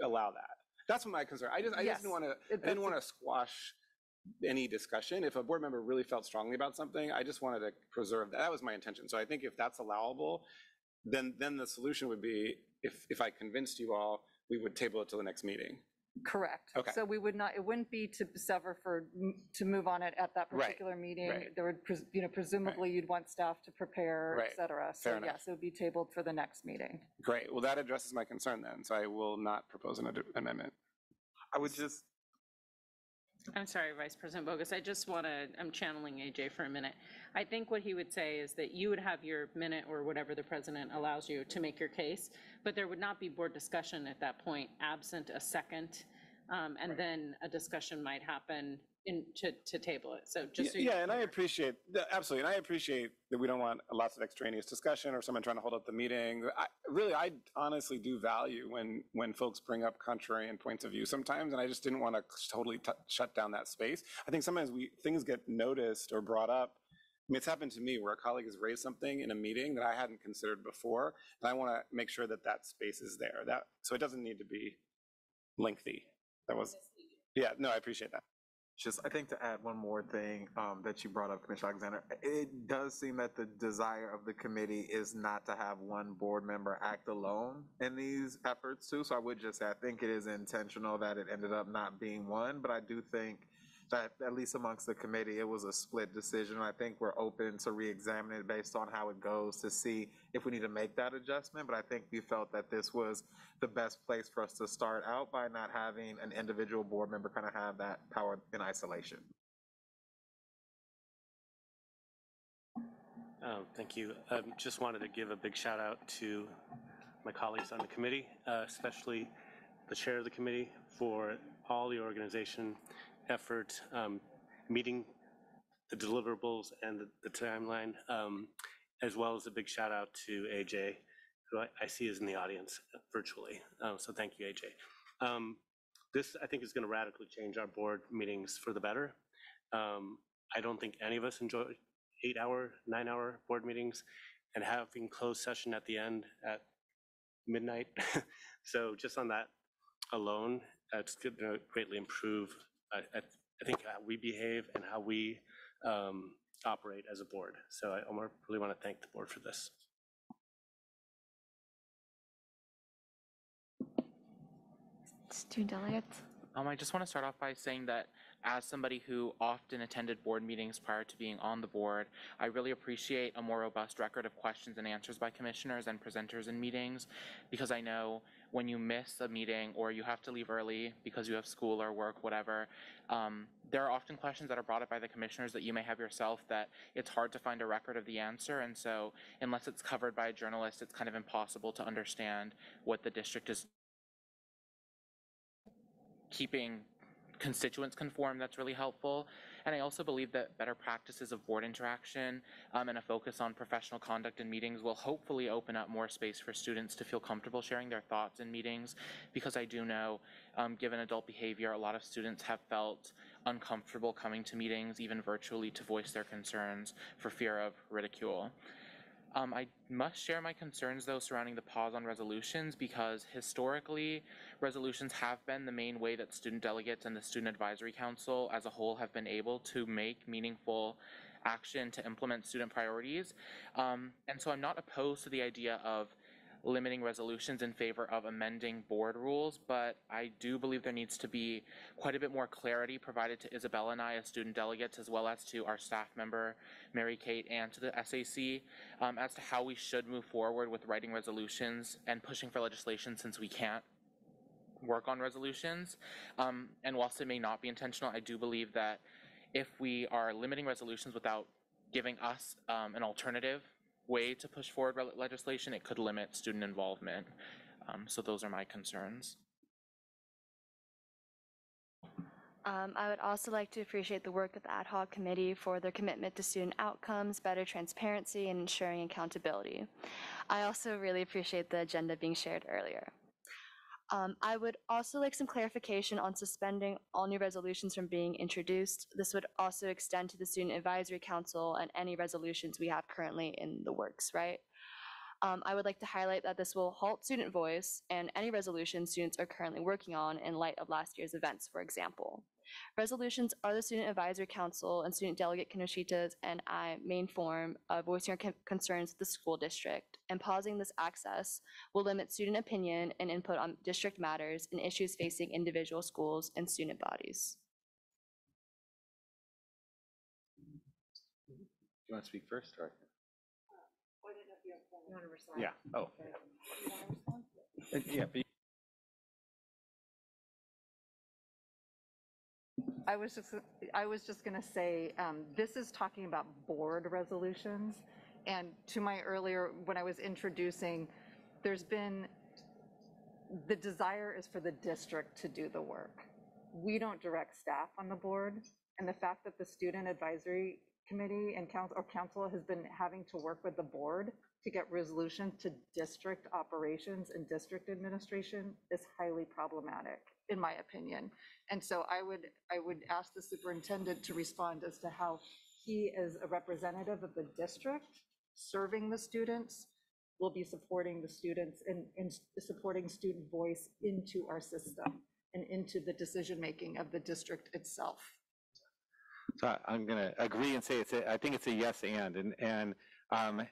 allow that. That's what my concern. I just, I just didn't want to, it- I didn't want to squash any discussion. If a board member really felt strongly about something, I just wanted to preserve that. That was my intention. So I think if that's allowable, then, then the solution would be, if, if I convinced you all, we would table it till the next meeting. Correct. Okay. So we would not, it wouldn't be to sever for, to move on it at that Right, particular meeting. right. There would, pres- you know, presumably you'd want staff to prepare, Right, et cetera. So fair enough. yes, it would be tabled for the next meeting. Great. Well, that addresses my concern then. So I will not propose an ad- amendment. I would just, I'm sorry, Vice President Boggess, I just want to, I'm channeling AJ for a minute. I think what he would say is that you would have your minute or whatever the president allows you to make your case, but there would not be board discussion at that point absent a second. Um, And then a discussion might happen in, to, to table it. So just. so you- Yeah, and I appreciate, absolutely, and I appreciate that we don't want lots of extraneous discussion or someone trying to hold up the meeting. I, really, I honestly do value when, when folks bring up contrarian points of view sometimes, and I just didn't want to totally t- shut down that space. I think sometimes we, things get noticed or brought up. I mean, it's happened to me where a colleague has raised something in a meeting that I hadn't considered before, and I want to make sure that that space is there, that, so it doesn't need to be lengthy. That was, Yeah, no, I appreciate that. Just, I think to add one more thing um, that you brought up, Commissioner Alexander, it does seem that the desire of the committee is not to have one board member act alone in these efforts too. So I would just say, I think it is intentional that it ended up not being one, but I do think that at least amongst the committee, it was a split decision. I think we're open to re-examine it based on how it goes to see if we need to make that adjustment. But I think we felt that this was the best place for us to start out by not having an individual board member kind of have that power in isolation. Um, Thank you. Um, Just wanted to give a big shout out to my colleagues on the committee, uh, especially the chair of the committee for all the organization effort, um, meeting the deliverables and the- the timeline, um, as well as a big shout out to AJ, who I I see is in the audience virtually. Uh, So thank you, AJ. Um, This, I think, is going to radically change our board meetings for the better. Um, I don't think any of us enjoy eight-hour, nine-hour board meetings and having closed session at the end at midnight. So just on that alone, it's going to greatly improve, I, I I think, how we behave and how we um, operate as a board. So I I wanna- really want to thank the board for this. Student delegates? Um, I just want to start off by saying that as somebody who often attended board meetings prior to being on the board, I really appreciate a more robust record of questions and answers by commissioners and presenters in meetings because I know when you miss a meeting or you have to leave early because you have school or work, whatever, um, there are often questions that are brought up by the commissioners that you may have yourself that it's hard to find a record of the answer. And so unless it's covered by a journalist, it's kind of impossible to understand what the district is keeping constituents conformed that's really helpful. And I also believe that better practices of board interaction um, and a focus on professional conduct in meetings will hopefully open up more space for students to feel comfortable sharing their thoughts in meetings. Because I do know, um, given adult behavior, a lot of students have felt uncomfortable coming to meetings, even virtually, to voice their concerns for fear of ridicule. Um, I must share my concerns though surrounding the pause on resolutions because historically, resolutions have been the main way that student delegates and the Student Advisory Council as a whole have been able to make meaningful action to implement student priorities. Um, and so I'm not opposed to the idea of limiting resolutions in favor of amending board rules, but I do believe there needs to be quite a bit more clarity provided to Isabella and I as student delegates, as well as to our staff member, Mary Kate, and to the SAC, um, as to how we should move forward with writing resolutions and pushing for legislation since we can't work on resolutions. Um, and whilst it may not be intentional, I do believe that if we are limiting resolutions without giving us um, an alternative way to push forward legislation, it could limit student involvement. Um, so those are my concerns. Um, I would also like to appreciate the work of the ad hoc committee for their commitment to student outcomes, better transparency, and ensuring accountability. I also really appreciate the agenda being shared earlier. Um, I would also like some clarification on suspending all new resolutions from being introduced. This would also extend to the Student Advisory Council and any resolutions we have currently in the works, right? Um, I would like to highlight that this will halt student voice and any resolution students are currently working on in light of last year's events, for example. Resolutions are the Student Advisory Council and Student Delegate Kinoshita's and I main form of voicing our con- concerns with the school district. And pausing this access will limit student opinion and input on district matters and issues facing individual schools and student bodies. Do you want to speak first or? You want to respond? Yeah, oh. Uh, Yeah, but I was just, I was just going to say, um, this is talking about board resolutions. And to my earlier, when I was introducing, there's been, the desire is for the district to do the work. We don't direct staff on the board. And the fact that the student advisory committee and council, or council has been having to work with the board to get resolution to district operations and district administration is highly problematic, in my opinion. And so I would, I would ask the superintendent to respond as to how he, as a representative of the district, serving the students, will be supporting the students and, and supporting student voice into our system. and into the decision-making of the district itself. So I'm going to agree and say it's, a- I think it's a yes and, and, and um,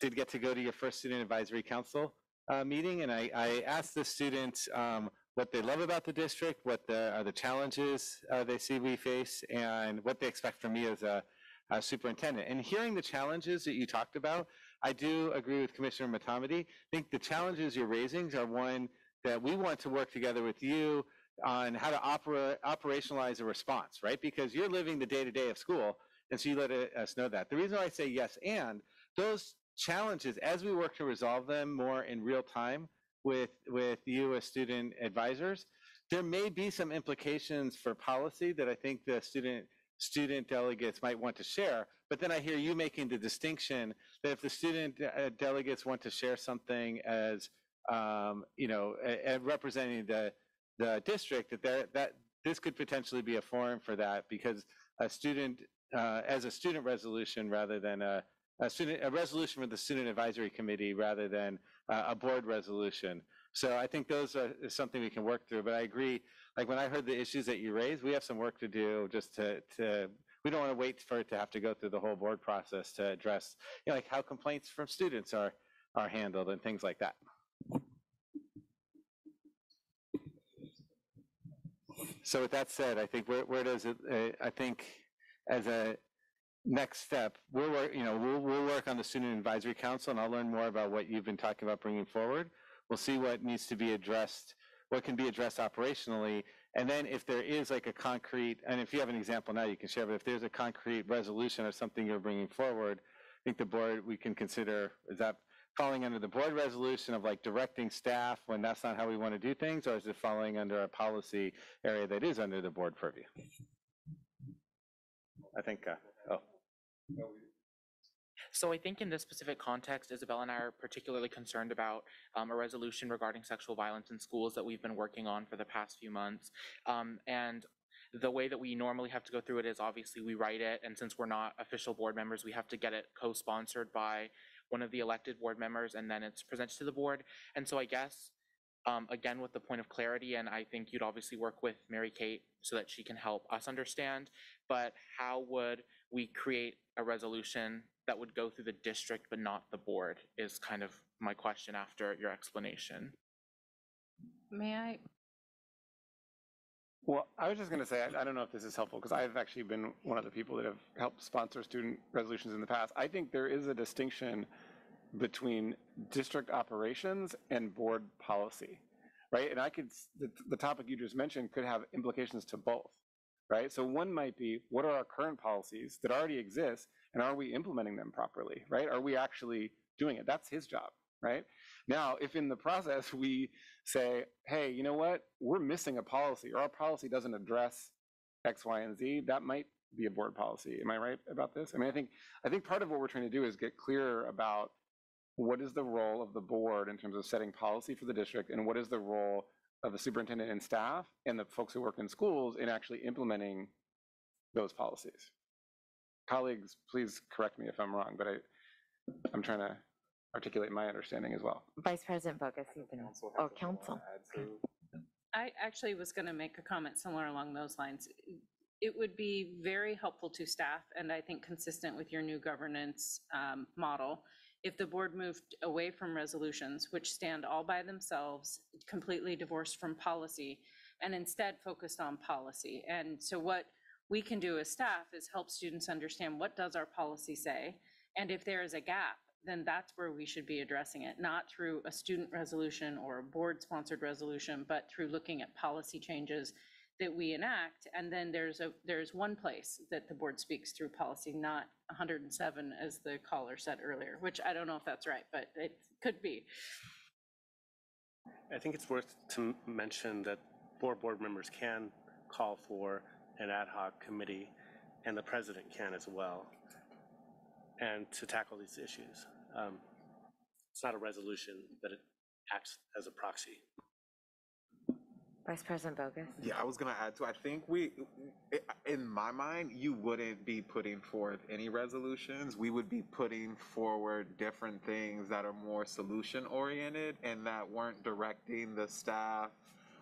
did get to go to your first Student Advisory Council uh, meeting, and I, I asked the students um, what they love about the district, what the, are the challenges uh, they see we face, and what they expect from me as a, a superintendent. And hearing the challenges that you talked about, I do agree with Commissioner Motamedi. I think the challenges you're raising are one that we want to work together with you on how to opera, operationalize a response, right? Because you're living the day-to-day of school, and so you let us know that. The reason I say yes and, those challenges, as we work to resolve them more in real time with, with you as student advisors, there may be some implications for policy that I think the student student delegates might want to share. But then I hear you making the distinction that if the student uh, delegates want to share something as um, you know, a- a representing the the district, that there that this could potentially be a forum for that because a student uh, as a student resolution rather than a a student a resolution for the student advisory committee rather than uh, a board resolution. So I think those are is something we can work through. But I agree. Like when I heard the issues that you raised, we have some work to do just to to. We don't want to wait for it to have to go through the whole board process to address, you know, like how complaints from students are are handled and things like that. So with that said, I think where, where does it, uh, I think as a next step, we'll work, you know, we'll, we'll work on the Student Advisory Council and I'll learn more about what you've been talking about bringing forward. We'll see what needs to be addressed, what can be addressed operationally. And then if there is like a concrete, and if you have an example now you can share, but if there's a concrete resolution or something you're bringing forward, I think the board, we can consider, is that falling under the board resolution of like directing staff when that's not how we want to do things, or is it falling under a policy area that is under the board purview? I think, uh, oh. So I think in this specific context, Isabel and I are particularly concerned about um, a resolution regarding sexual violence in schools that we've been working on for the past few months. Um, and the way that we normally have to go through it is obviously we write it, and since we're not official board members, we have to get it co-sponsored by one of the elected board members, and then it's presented to the board. And so I guess, um, again, with the point of clarity, and I think you'd obviously work with Mary Kate so that she can help us understand, but how would we create a resolution that would go through the district but not the board is kind of my question after your explanation. May I? Well, I was just going to say, I, I don't know if this is helpful because I've actually been one of the people that have helped sponsor student resolutions in the past. I think there is a distinction between district operations and board policy, right? And I could, the, the topic you just mentioned could have implications to both, right? So one might be, what are our current policies that already exist and are we implementing them properly, right? Are we actually doing it? That's his job, right? Now, if in the process we say, hey, you know what, we're missing a policy or our policy doesn't address X, Y, and Z, that might be a board policy. Am I right about this? I mean, I think I think part of what we're trying to do is get clearer about what is the role of the board in terms of setting policy for the district and what is the role of the superintendent and staff and the folks who work in schools in actually implementing those policies. Colleagues, please correct me if I'm wrong, but I, I'm trying to articulate my understanding as well. Vice President Boggess, you can, oh, council. I actually was going to make a comment similar along those lines. It would be very helpful to staff, and I think consistent with your new governance um, model, if the board moved away from resolutions, which stand all by themselves, completely divorced from policy, and instead focused on policy. And so what we can do as staff is help students understand what does our policy say? And if there is a gap, then that's where we should be addressing it, not through a student resolution or a board-sponsored resolution, but through looking at policy changes that we enact. And then there's a, there's one place that the board speaks through policy, not 107, as the caller said earlier, which I don't know if that's right, but it could be. I think it's worth to mention that board board members can call for an ad hoc committee, and the president can as well, and to tackle these issues. Um, It's not a resolution, but it acts as a proxy. Vice President Boggess? Yeah, I was gonna add to, I think we, in my mind, you wouldn't be putting forth any resolutions. We would be putting forward different things that are more solution oriented and that weren't directing the staff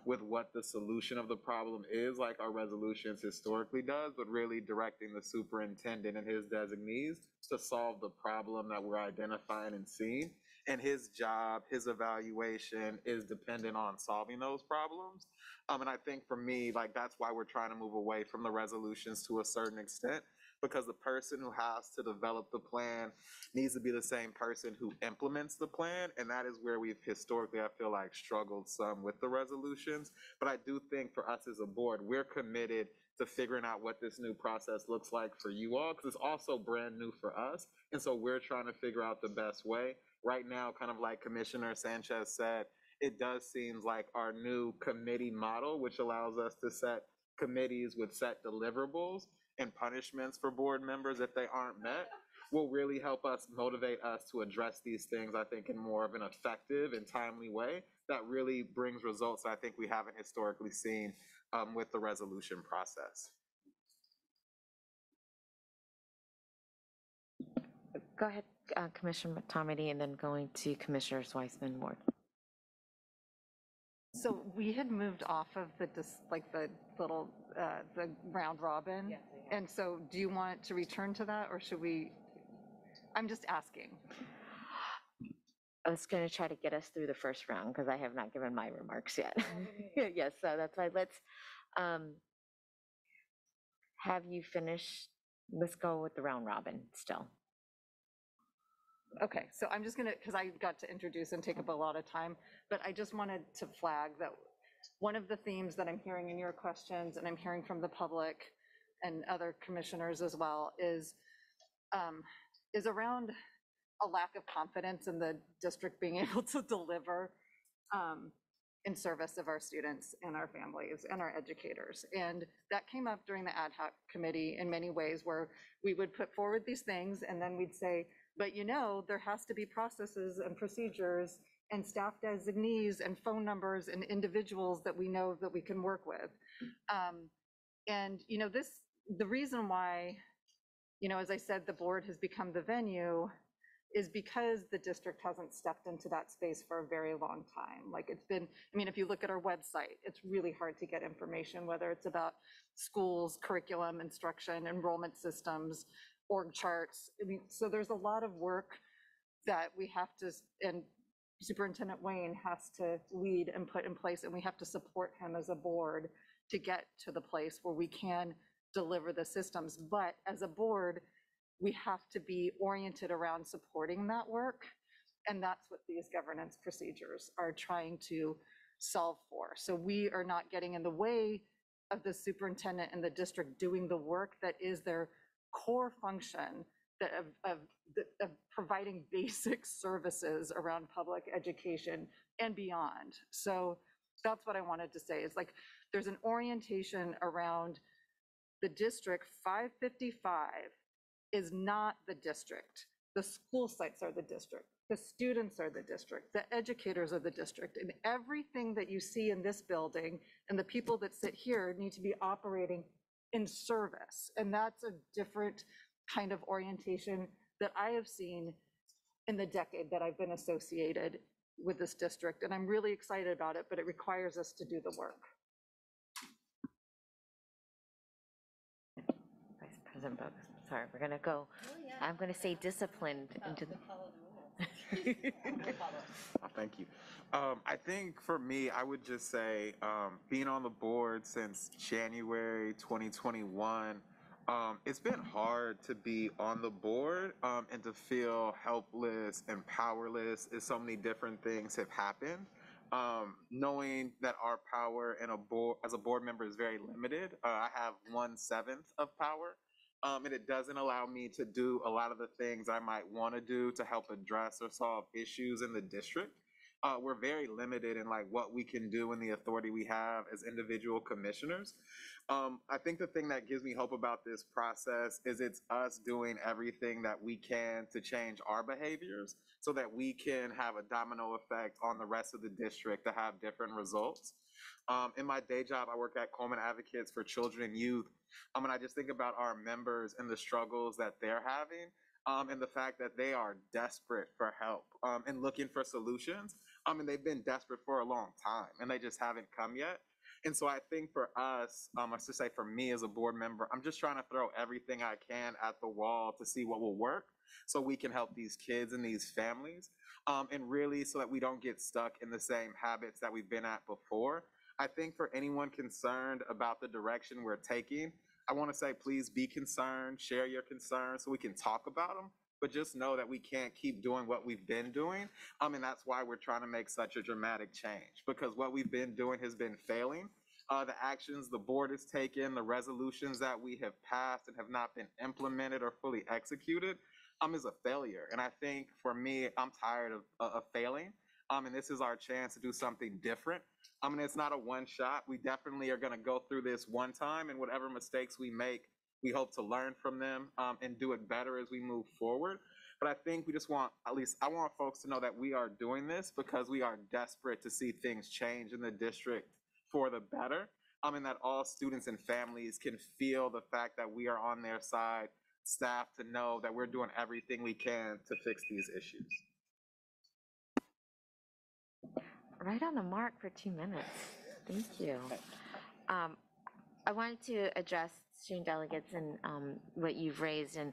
with what the solution of the problem is, like our resolutions historically does, but really directing the superintendent and his designees to solve the problem that we're identifying and seeing. And his job, his evaluation is dependent on solving those problems. Um, and I think for me, like that's why we're trying to move away from the resolutions to a certain extent, because the person who has to develop the plan needs to be the same person who implements the plan. And that is where we've historically, I feel like, struggled some with the resolutions. But I do think for us as a board, we're committed to figuring out what this new process looks like for you all, because it's also brand new for us. And so we're trying to figure out the best way. Right now, kind of like Commissioner Sanchez said, it does seem like our new committee model, which allows us to set committees with set deliverables and punishments for board members if they aren't met, will really help us motivate us to address these things, I think, in more of an effective and timely way that really brings results I think we haven't historically seen um, with the resolution process. Go ahead, uh, Commissioner Tomedy, and then going to Commissioners Weissman Ward. So we had moved off of the, dis- like the little, uh, the round robin. And so do you want to return to that or should we? I'm just asking. I was going to try to get us through the first round because I have not given my remarks yet. Yes, so that's why let's, um, have you finished? Let's go with the round robin still. Okay, so I'm just gonna, because I got to introduce and take up a lot of time, but I just wanted to flag that one of the themes that I'm hearing in your questions and I'm hearing from the public and other commissioners as well is, um, is around a lack of confidence in the district being able to deliver um, in service of our students and our families and our educators. And that came up during the ad hoc committee in many ways where we would put forward these things and then we'd say, but you know, there has to be processes and procedures and staff designees and phone numbers and individuals that we know that we can work with. Um, And, you know, this, the reason why, you know, as I said, the board has become the venue is because the district hasn't stepped into that space for a very long time. Like it's been, I mean, if you look at our website, it's really hard to get information, whether it's about schools, curriculum, instruction, enrollment systems, org charts. I mean, so there's a lot of work that we have to, and Superintendent Wayne has to lead and put in place, and we have to support him as a board to get to the place where we can deliver the systems. But as a board, we have to be oriented around supporting that work. And that's what these governance procedures are trying to solve for. So we are not getting in the way of the superintendent and the district doing the work that is their core function that of, of, of providing basic services around public education and beyond. So that's what I wanted to say, is like, there's an orientation around the district 555 is not the district. The school sites are the district. The students are the district. The educators are the district. And everything that you see in this building and the people that sit here need to be operating in service. And that's a different kind of orientation that I have seen in the decade that I've been associated with this district. And I'm really excited about it, but it requires us to do the work. Vice President Boggess, sorry, we're gonna go, oh, I'm gonna say disciplined into the. Oh, Thank you. Um, I think for me, I would just say, um, being on the board since January 2021, um, it's been hard to be on the board um, and to feel helpless and powerless as so many different things have happened. Um, knowing that our power in a board as a board member is very limited, uh, I have one seventh of power. Um, and it doesn't allow me to do a lot of the things I might want to do to help address or solve issues in the district. Uh, we're very limited in like what we can do and the authority we have as individual commissioners. Um, I think the thing that gives me hope about this process is it's us doing everything that we can to change our behaviors so that we can have a domino effect on the rest of the district to have different results. Um, in my day job, I work at Coleman Advocates for Children and Youth. Um, and I just think about our members and the struggles that they're having um, and the fact that they are desperate for help um, and looking for solutions. I mean, they've been desperate for a long time and they just haven't come yet. And so I think for us, um, I should say for me as a board member, I'm just trying to throw everything I can at the wall to see what will work so we can help these kids and these families. Um, and really so that we don't get stuck in the same habits that we've been at before. I think for anyone concerned about the direction we're taking, I want to say please be concerned, share your concerns so we can talk about them. But just know that we can't keep doing what we've been doing. I mean, that's why we're trying to make such a dramatic change because what we've been doing has been failing. Uh, the actions the board has taken, the resolutions that we have passed and have not been implemented or fully executed, um, is a failure. And I think for me, I'm tired of, uh, of failing. Um, and this is our chance to do something different. I mean, it's not a one shot. We definitely are going to go through this one time, and whatever mistakes we make, we hope to learn from them um, and do it better as we move forward. But I think we just want, at least I want folks to know that we are doing this because we are desperate to see things change in the district for the better. I mean, that all students and families can feel the fact that we are on their side, staff to know that we're doing everything we can to fix these issues. Right on the mark for two minutes. Thank you. Um, I wanted to address student delegates and um, what you've raised and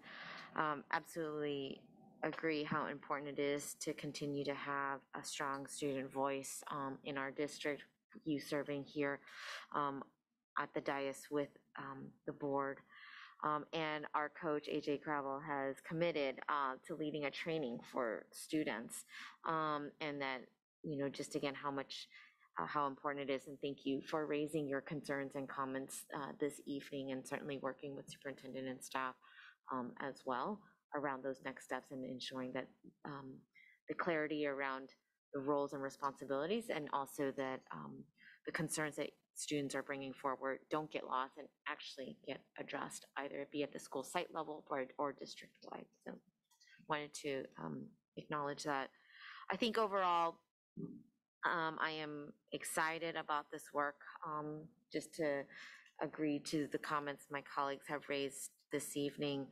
um, absolutely agree how important it is to continue to have a strong student voice um, in our district. You serving here um, at the dais with um, the board. Um, and our coach, AJ Crabill, has committed uh, to leading a training for students. And that, you know, just again, how much, uh, how important it is. And thank you for raising your concerns and comments uh, this evening and certainly working with superintendent and staff um, as well around those next steps and ensuring that um, the clarity around the roles and responsibilities and also that um, the concerns that students are bringing forward don't get lost and actually get addressed, either it be at the school site level or, or district-wide. So wanted to um, acknowledge that. I think overall, um, I am excited about this work. Um, just to agree to the comments my colleagues have raised this evening,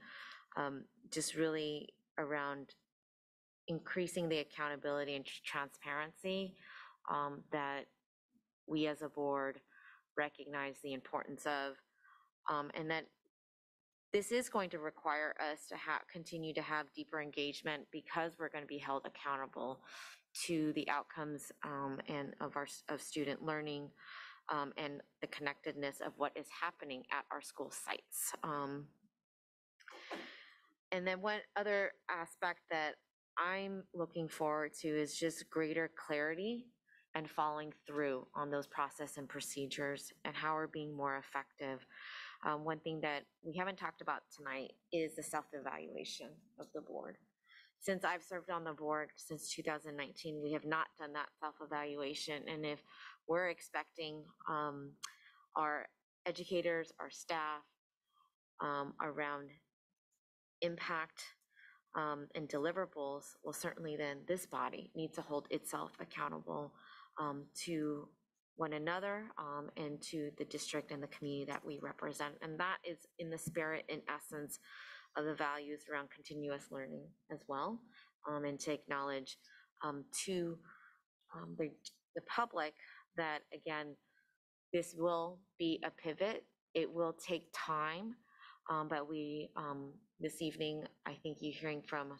um, just really around increasing the accountability and tr- transparency um, that we as a board recognize the importance of, um, and that this is going to require us to have, continue to have deeper engagement because we're going to be held accountable to the outcomes um, and of our, of student learning um, and the connectedness of what is happening at our school sites. Um, and then one other aspect that I'm looking forward to is just greater clarity and following through on those process and procedures and how we're being more effective. Um, one thing that we haven't talked about tonight is the self-evaluation of the board. Since I've served on the board since 2019, we have not done that self-evaluation. And if we're expecting um, our educators, our staff um, around impact um, and deliverables, well, certainly then this body needs to hold itself accountable um, to one another um, and to the district and the community that we represent. And that is in the spirit and essence of the values around continuous learning as well, um, and to acknowledge um, to um, the, the public that, again, this will be a pivot. It will take time, um, but we, um, this evening, I think you're hearing from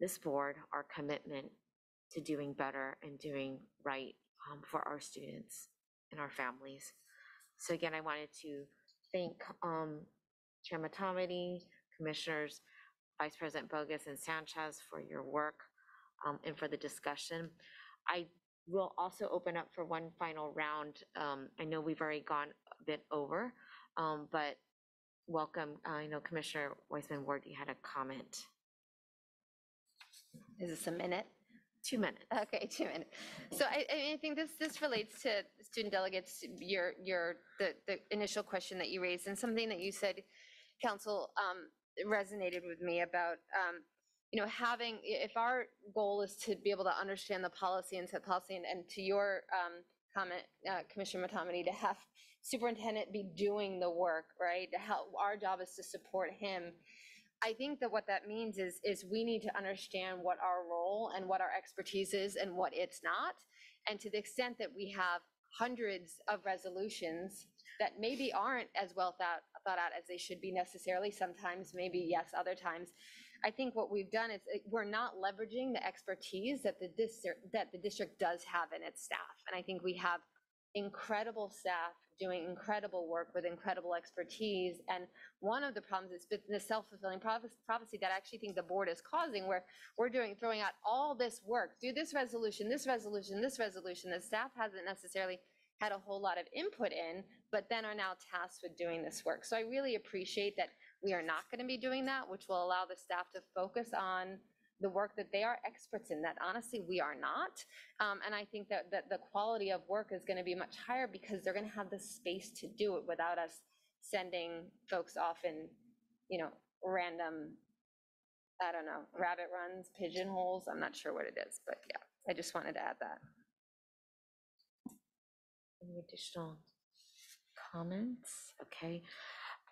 this board, our commitment to doing better and doing right um, for our students and our families. So again, I wanted to thank um, Chair Motamedi, Commissioners, Vice President Boggess and Sanchez for your work um, and for the discussion. I will also open up for one final round. Um, I know we've already gone a bit over, um, but welcome. I know Commissioner Weissman Ward, you had a comment. Is this a minute? Two minutes. Okay, two minutes. So I, I mean, I think this, this relates to student delegates, your, your, the, the initial question that you raised and something that you said, council, um, resonated with me about, um, you know, having, if our goal is to be able to understand the policy and set policy and, and to your, um, comment, uh, Commissioner Motamedi, to have superintendent be doing the work, right? To help, our job is to support him I think that what that means is, is we need to understand what our role and what our expertise is and what it's not. And to the extent that we have hundreds of resolutions that maybe aren't as well thought, thought out as they should be necessarily, sometimes maybe yes, other times. I think what we've done is uh, we're not leveraging the expertise that the district, that the district does have in its staff. And I think we have incredible staff doing incredible work with incredible expertise. And one of the problems is the self-fulfilling prophecy that I actually think the board is causing, where we're doing, throwing out all this work, do this resolution, this resolution, this resolution, the staff hasn't necessarily had a whole lot of input in, but then are now tasked with doing this work. So I really appreciate that we are not going to be doing that, which will allow the staff to focus on the work that they are experts in, that honestly, we are not. Um, and I think that, that the quality of work is going to be much higher because they're going to have the space to do it without us sending folks off in, you know, random, I don't know, rabbit runs, pigeonholes. I'm not sure what it is, but yeah, I just wanted to add that. Any additional comments? Okay.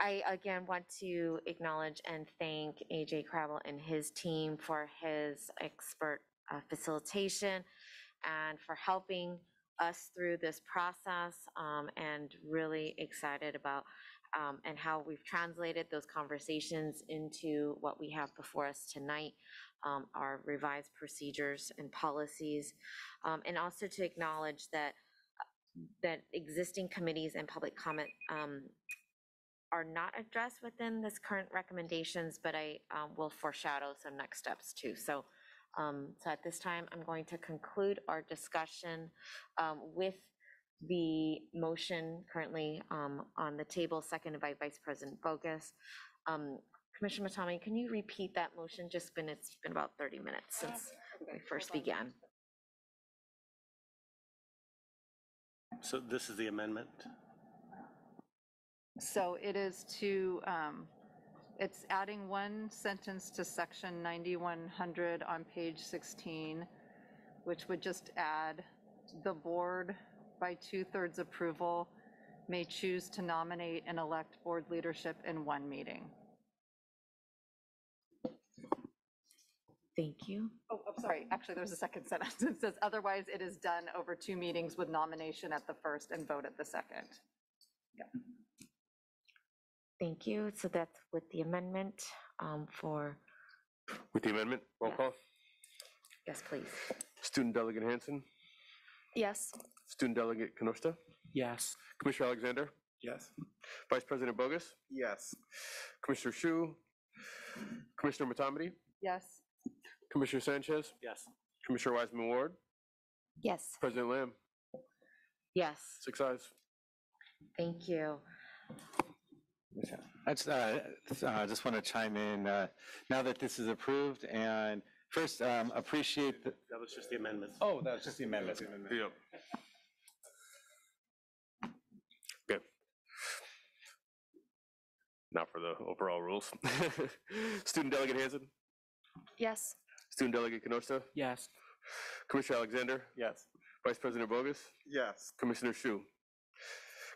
I again want to acknowledge and thank AJ Crabill and his team for his expert uh, facilitation and for helping us through this process um, and really excited about um, and how we've translated those conversations into what we have before us tonight, um, our revised procedures and policies, um, and also to acknowledge that that existing committees and public comment um, are not addressed within this current recommendations, but I um, will foreshadow some next steps too. So, um, so at this time, I'm going to conclude our discussion um, with the motion currently um, on the table, seconded by Vice President Boggess. Um, Commissioner Motamedi, can you repeat that motion? Just been, it's been about 30 minutes since we first began. So this is the amendment? So it is to, um, it's adding one sentence to section 9100 on page 16, which would just add, the board by two-thirds approval may choose to nominate and elect board leadership in one meeting. Thank you. Oh, I'm sorry, actually, there's a second sentence. It says, otherwise it is done over two meetings with nomination at the first and vote at the second. Yeah. Thank you. So that's with the amendment um, for, With the amendment, roll call. yes, please. Student Delegate Hanson, Yes. Student Delegate Canosta, Yes. Commissioner Alexander, Yes. Vice President Boggess, Yes. Commissioner Hsu, Commissioner Motamedi, Yes. Commissioner Sanchez, Yes. Commissioner Weissman Ward, Yes. President Lam, Yes, six ayes. thank you. I just, uh, uh, just want to chime in, uh, now that this is approved, and first, um, appreciate the, That was just the amendment. oh, that was just the amendment. Yep. Good. Now for the overall rules. Student Delegate Hanson, Yes. Student Delegate Canosta, Yes. Commissioner Alexander, Yes. Vice President Boggess, Yes. Commissioner Hsu,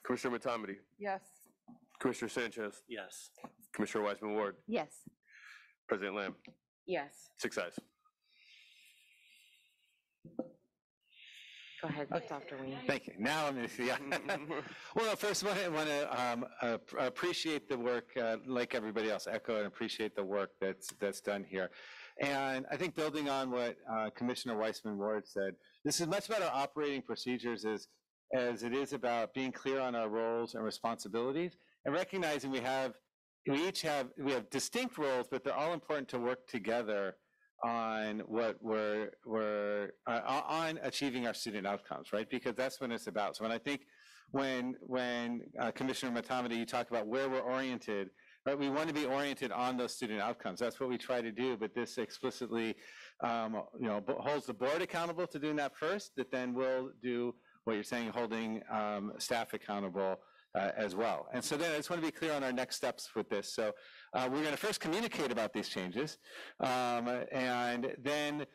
Commissioner Motamedi, Yes. Commissioner Sanchez, Yes. Commissioner Weissman Ward, Yes. President Lam, Yes, six ayes. go ahead, Dr. Wayne. Thank you. Now I'm, gonna- see. Well, first of all, I want to um, ap- appreciate the work, uh, like everybody else, echo and appreciate the work that's, that's done here. And I think building on what uh, Commissioner Weissman Ward said, this is much about our operating procedures as, as it is about being clear on our roles and responsibilities and recognizing we have, we each have, we have distinct roles, but they're all important to work together on what we're, we're, uh, on achieving our student outcomes, right? Because that's what it's about. So when I think, when, when uh, Commissioner Motamedi, you talk about where we're oriented, right? We want to be oriented on those student outcomes. That's what we try to do, but this explicitly, um, you know, holds the board accountable to doing that first, that then we'll do what you're saying, holding um, staff accountable uh, as well. And so then I just want to be clear on our next steps with this. So uh, we're going to first communicate about these changes, um, and then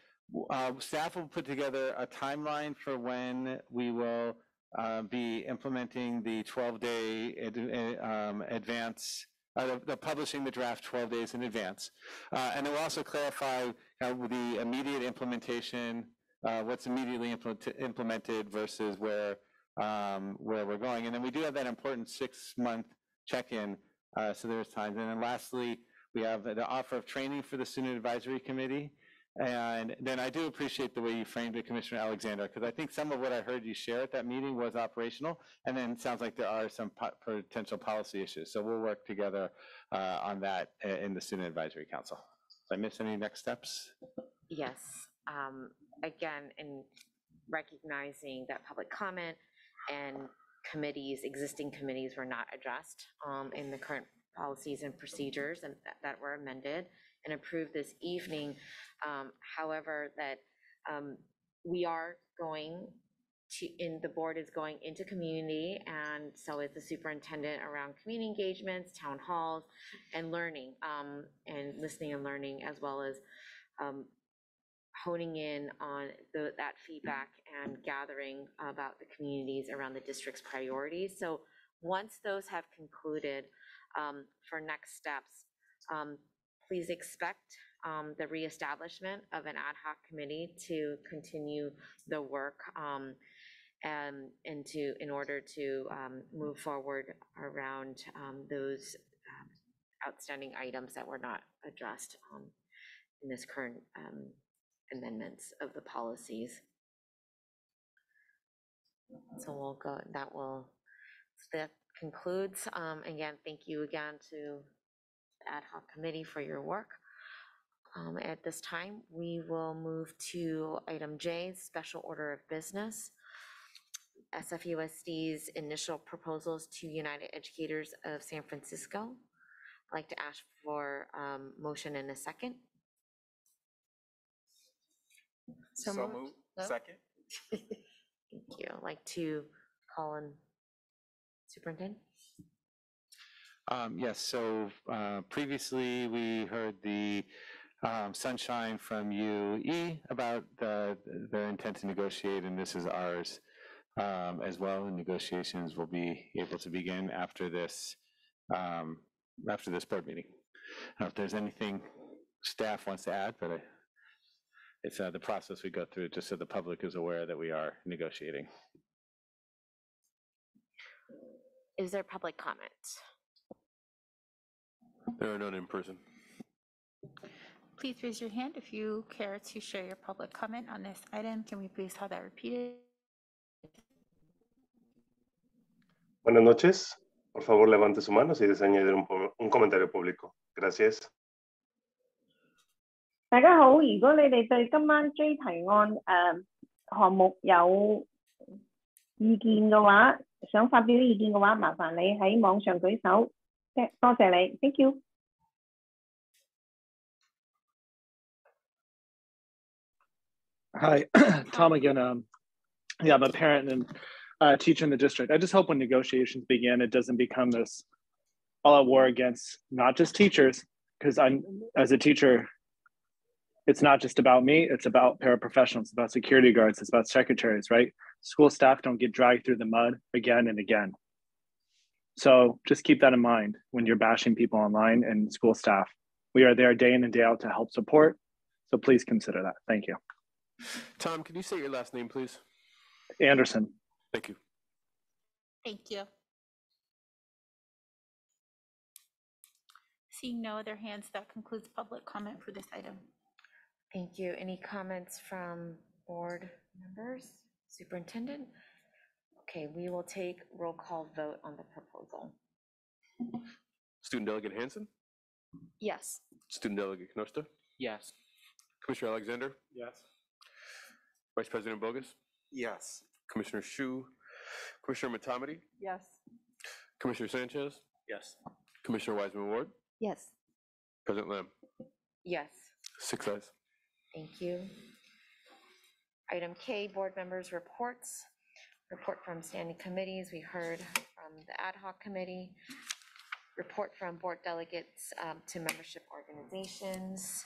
uh, staff will put together a timeline for when we will uh, be implementing the 12-day ad- um, advance uh, the- the publishing the draft 12 days in advance. Uh, And then we'll also clarify uh, the immediate implementation, uh, what's immediately implement- implemented versus where, um, where we're going. And then we do have that important six-month check-in, uh, so there's time. And then lastly, we have the offer of training for the Student Advisory Committee. And then I do appreciate the way you framed it, Commissioner Alexander, because I think some of what I heard you share at that meeting was operational, and then it sounds like there are some po- potential policy issues. So we'll work together uh, on that in the Student Advisory Council. Did I miss any next steps? Yes, um, again, in recognizing that public comment and committees, existing committees were not addressed um, in the current policies and procedures and that were amended and approved this evening. Um, However, that um, we are going to, in, the board is going into community, and so is the superintendent around community engagements, town halls, and learning, um, and listening and learning, as well as um, honing in on the, that feedback and gathering about the communities around the district's priorities. So once those have concluded, um, for next steps, um, please expect um, the reestablishment of an ad hoc committee to continue the work um, and, and to, in order to um, move forward around um, those um, outstanding items that were not addressed um, in this current amendments of the policies. So we'll go, that will, that concludes. Again, thank you again to ad hoc committee for your work. Um, At this time, we will move to item J, special order of business. SFUSD's initial proposals to United Educators of San Francisco. I'd like to ask for um, motion in a second. So moved. No? Second. Thank you. I'd Like to call in Superintendent? Um, Yes, so uh, previously, we heard the um, sunshine from UE about the- their intent to negotiate, and this is ours um, as well. And negotiations will be able to begin after this, um, after this board meeting. I don't know if there's anything staff wants to add, but I- it's uh, the process we go through, just so the public is aware that we are negotiating. Is there public comment? There are none in person. Please raise your hand if you care to share your public comment on this item. Can we please have that repeated? Buenas noches. Por favor, levante su mano si desea añadir un, po- un comentario público. Gracias. 大家好，如果你哋对今晚 J 提案诶、呃、项目有意见嘅话，想发表意见嘅话，麻烦你喺网上举手。 多多谢你，thank you。 Hi, Tom again. Um, yeah, I'm a parent and uh, teacher in the district. I just hope when negotiations begin, it doesn't become this all-out war against not just teachers, because I'm as a teacher, it's not just about me. It's about paraprofessionals, it's about security guards, it's about secretaries, right? School staff don't get dragged through the mud again and again. So just keep that in mind when you're bashing people online and school staff. We are there day in and day out to help support. So please consider that. Thank you. Tom, can you say your last name, please? Anderson. Thank you. Thank you. Seeing no other hands, that concludes public comment for this item. Thank you. Any comments from board members, superintendent? Okay, we will take roll call vote on the proposal. Student Delegate Hanson, Yes. Student Delegate Knoster, Yes. Commissioner Alexander, Yes. Vice President Boggess, Yes. Commissioner Hsu, Commissioner Motamedi, Yes. Commissioner Sanchez, Yes. Commissioner Weissman Ward, Yes. President Lam. Yes, Six ayes. thank you. Item K, board members' reports. Report from standing committees. We heard from the ad hoc committee. Report from board delegates um, to membership organizations.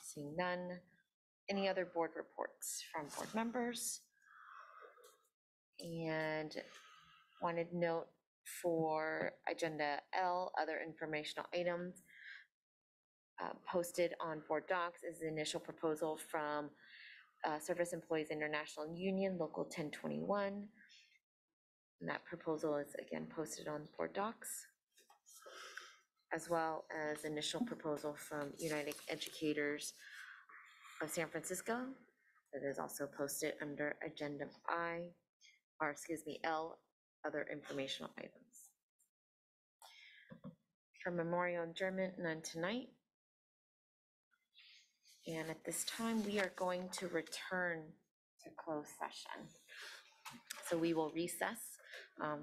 Seeing none. Any other board reports from board members? And wanted note for agenda L, other informational items. Uh, Posted on board docs is the initial proposal from uh, Service Employees International Union, Local 1021. And that proposal is again posted on board docs. As well as initial proposal from United Educators of San Francisco. That is also posted under agenda I, or excuse me, L, other informational items. For memorial adjournment, none tonight. And at this time, we are going to return to closed session. So we will recess um,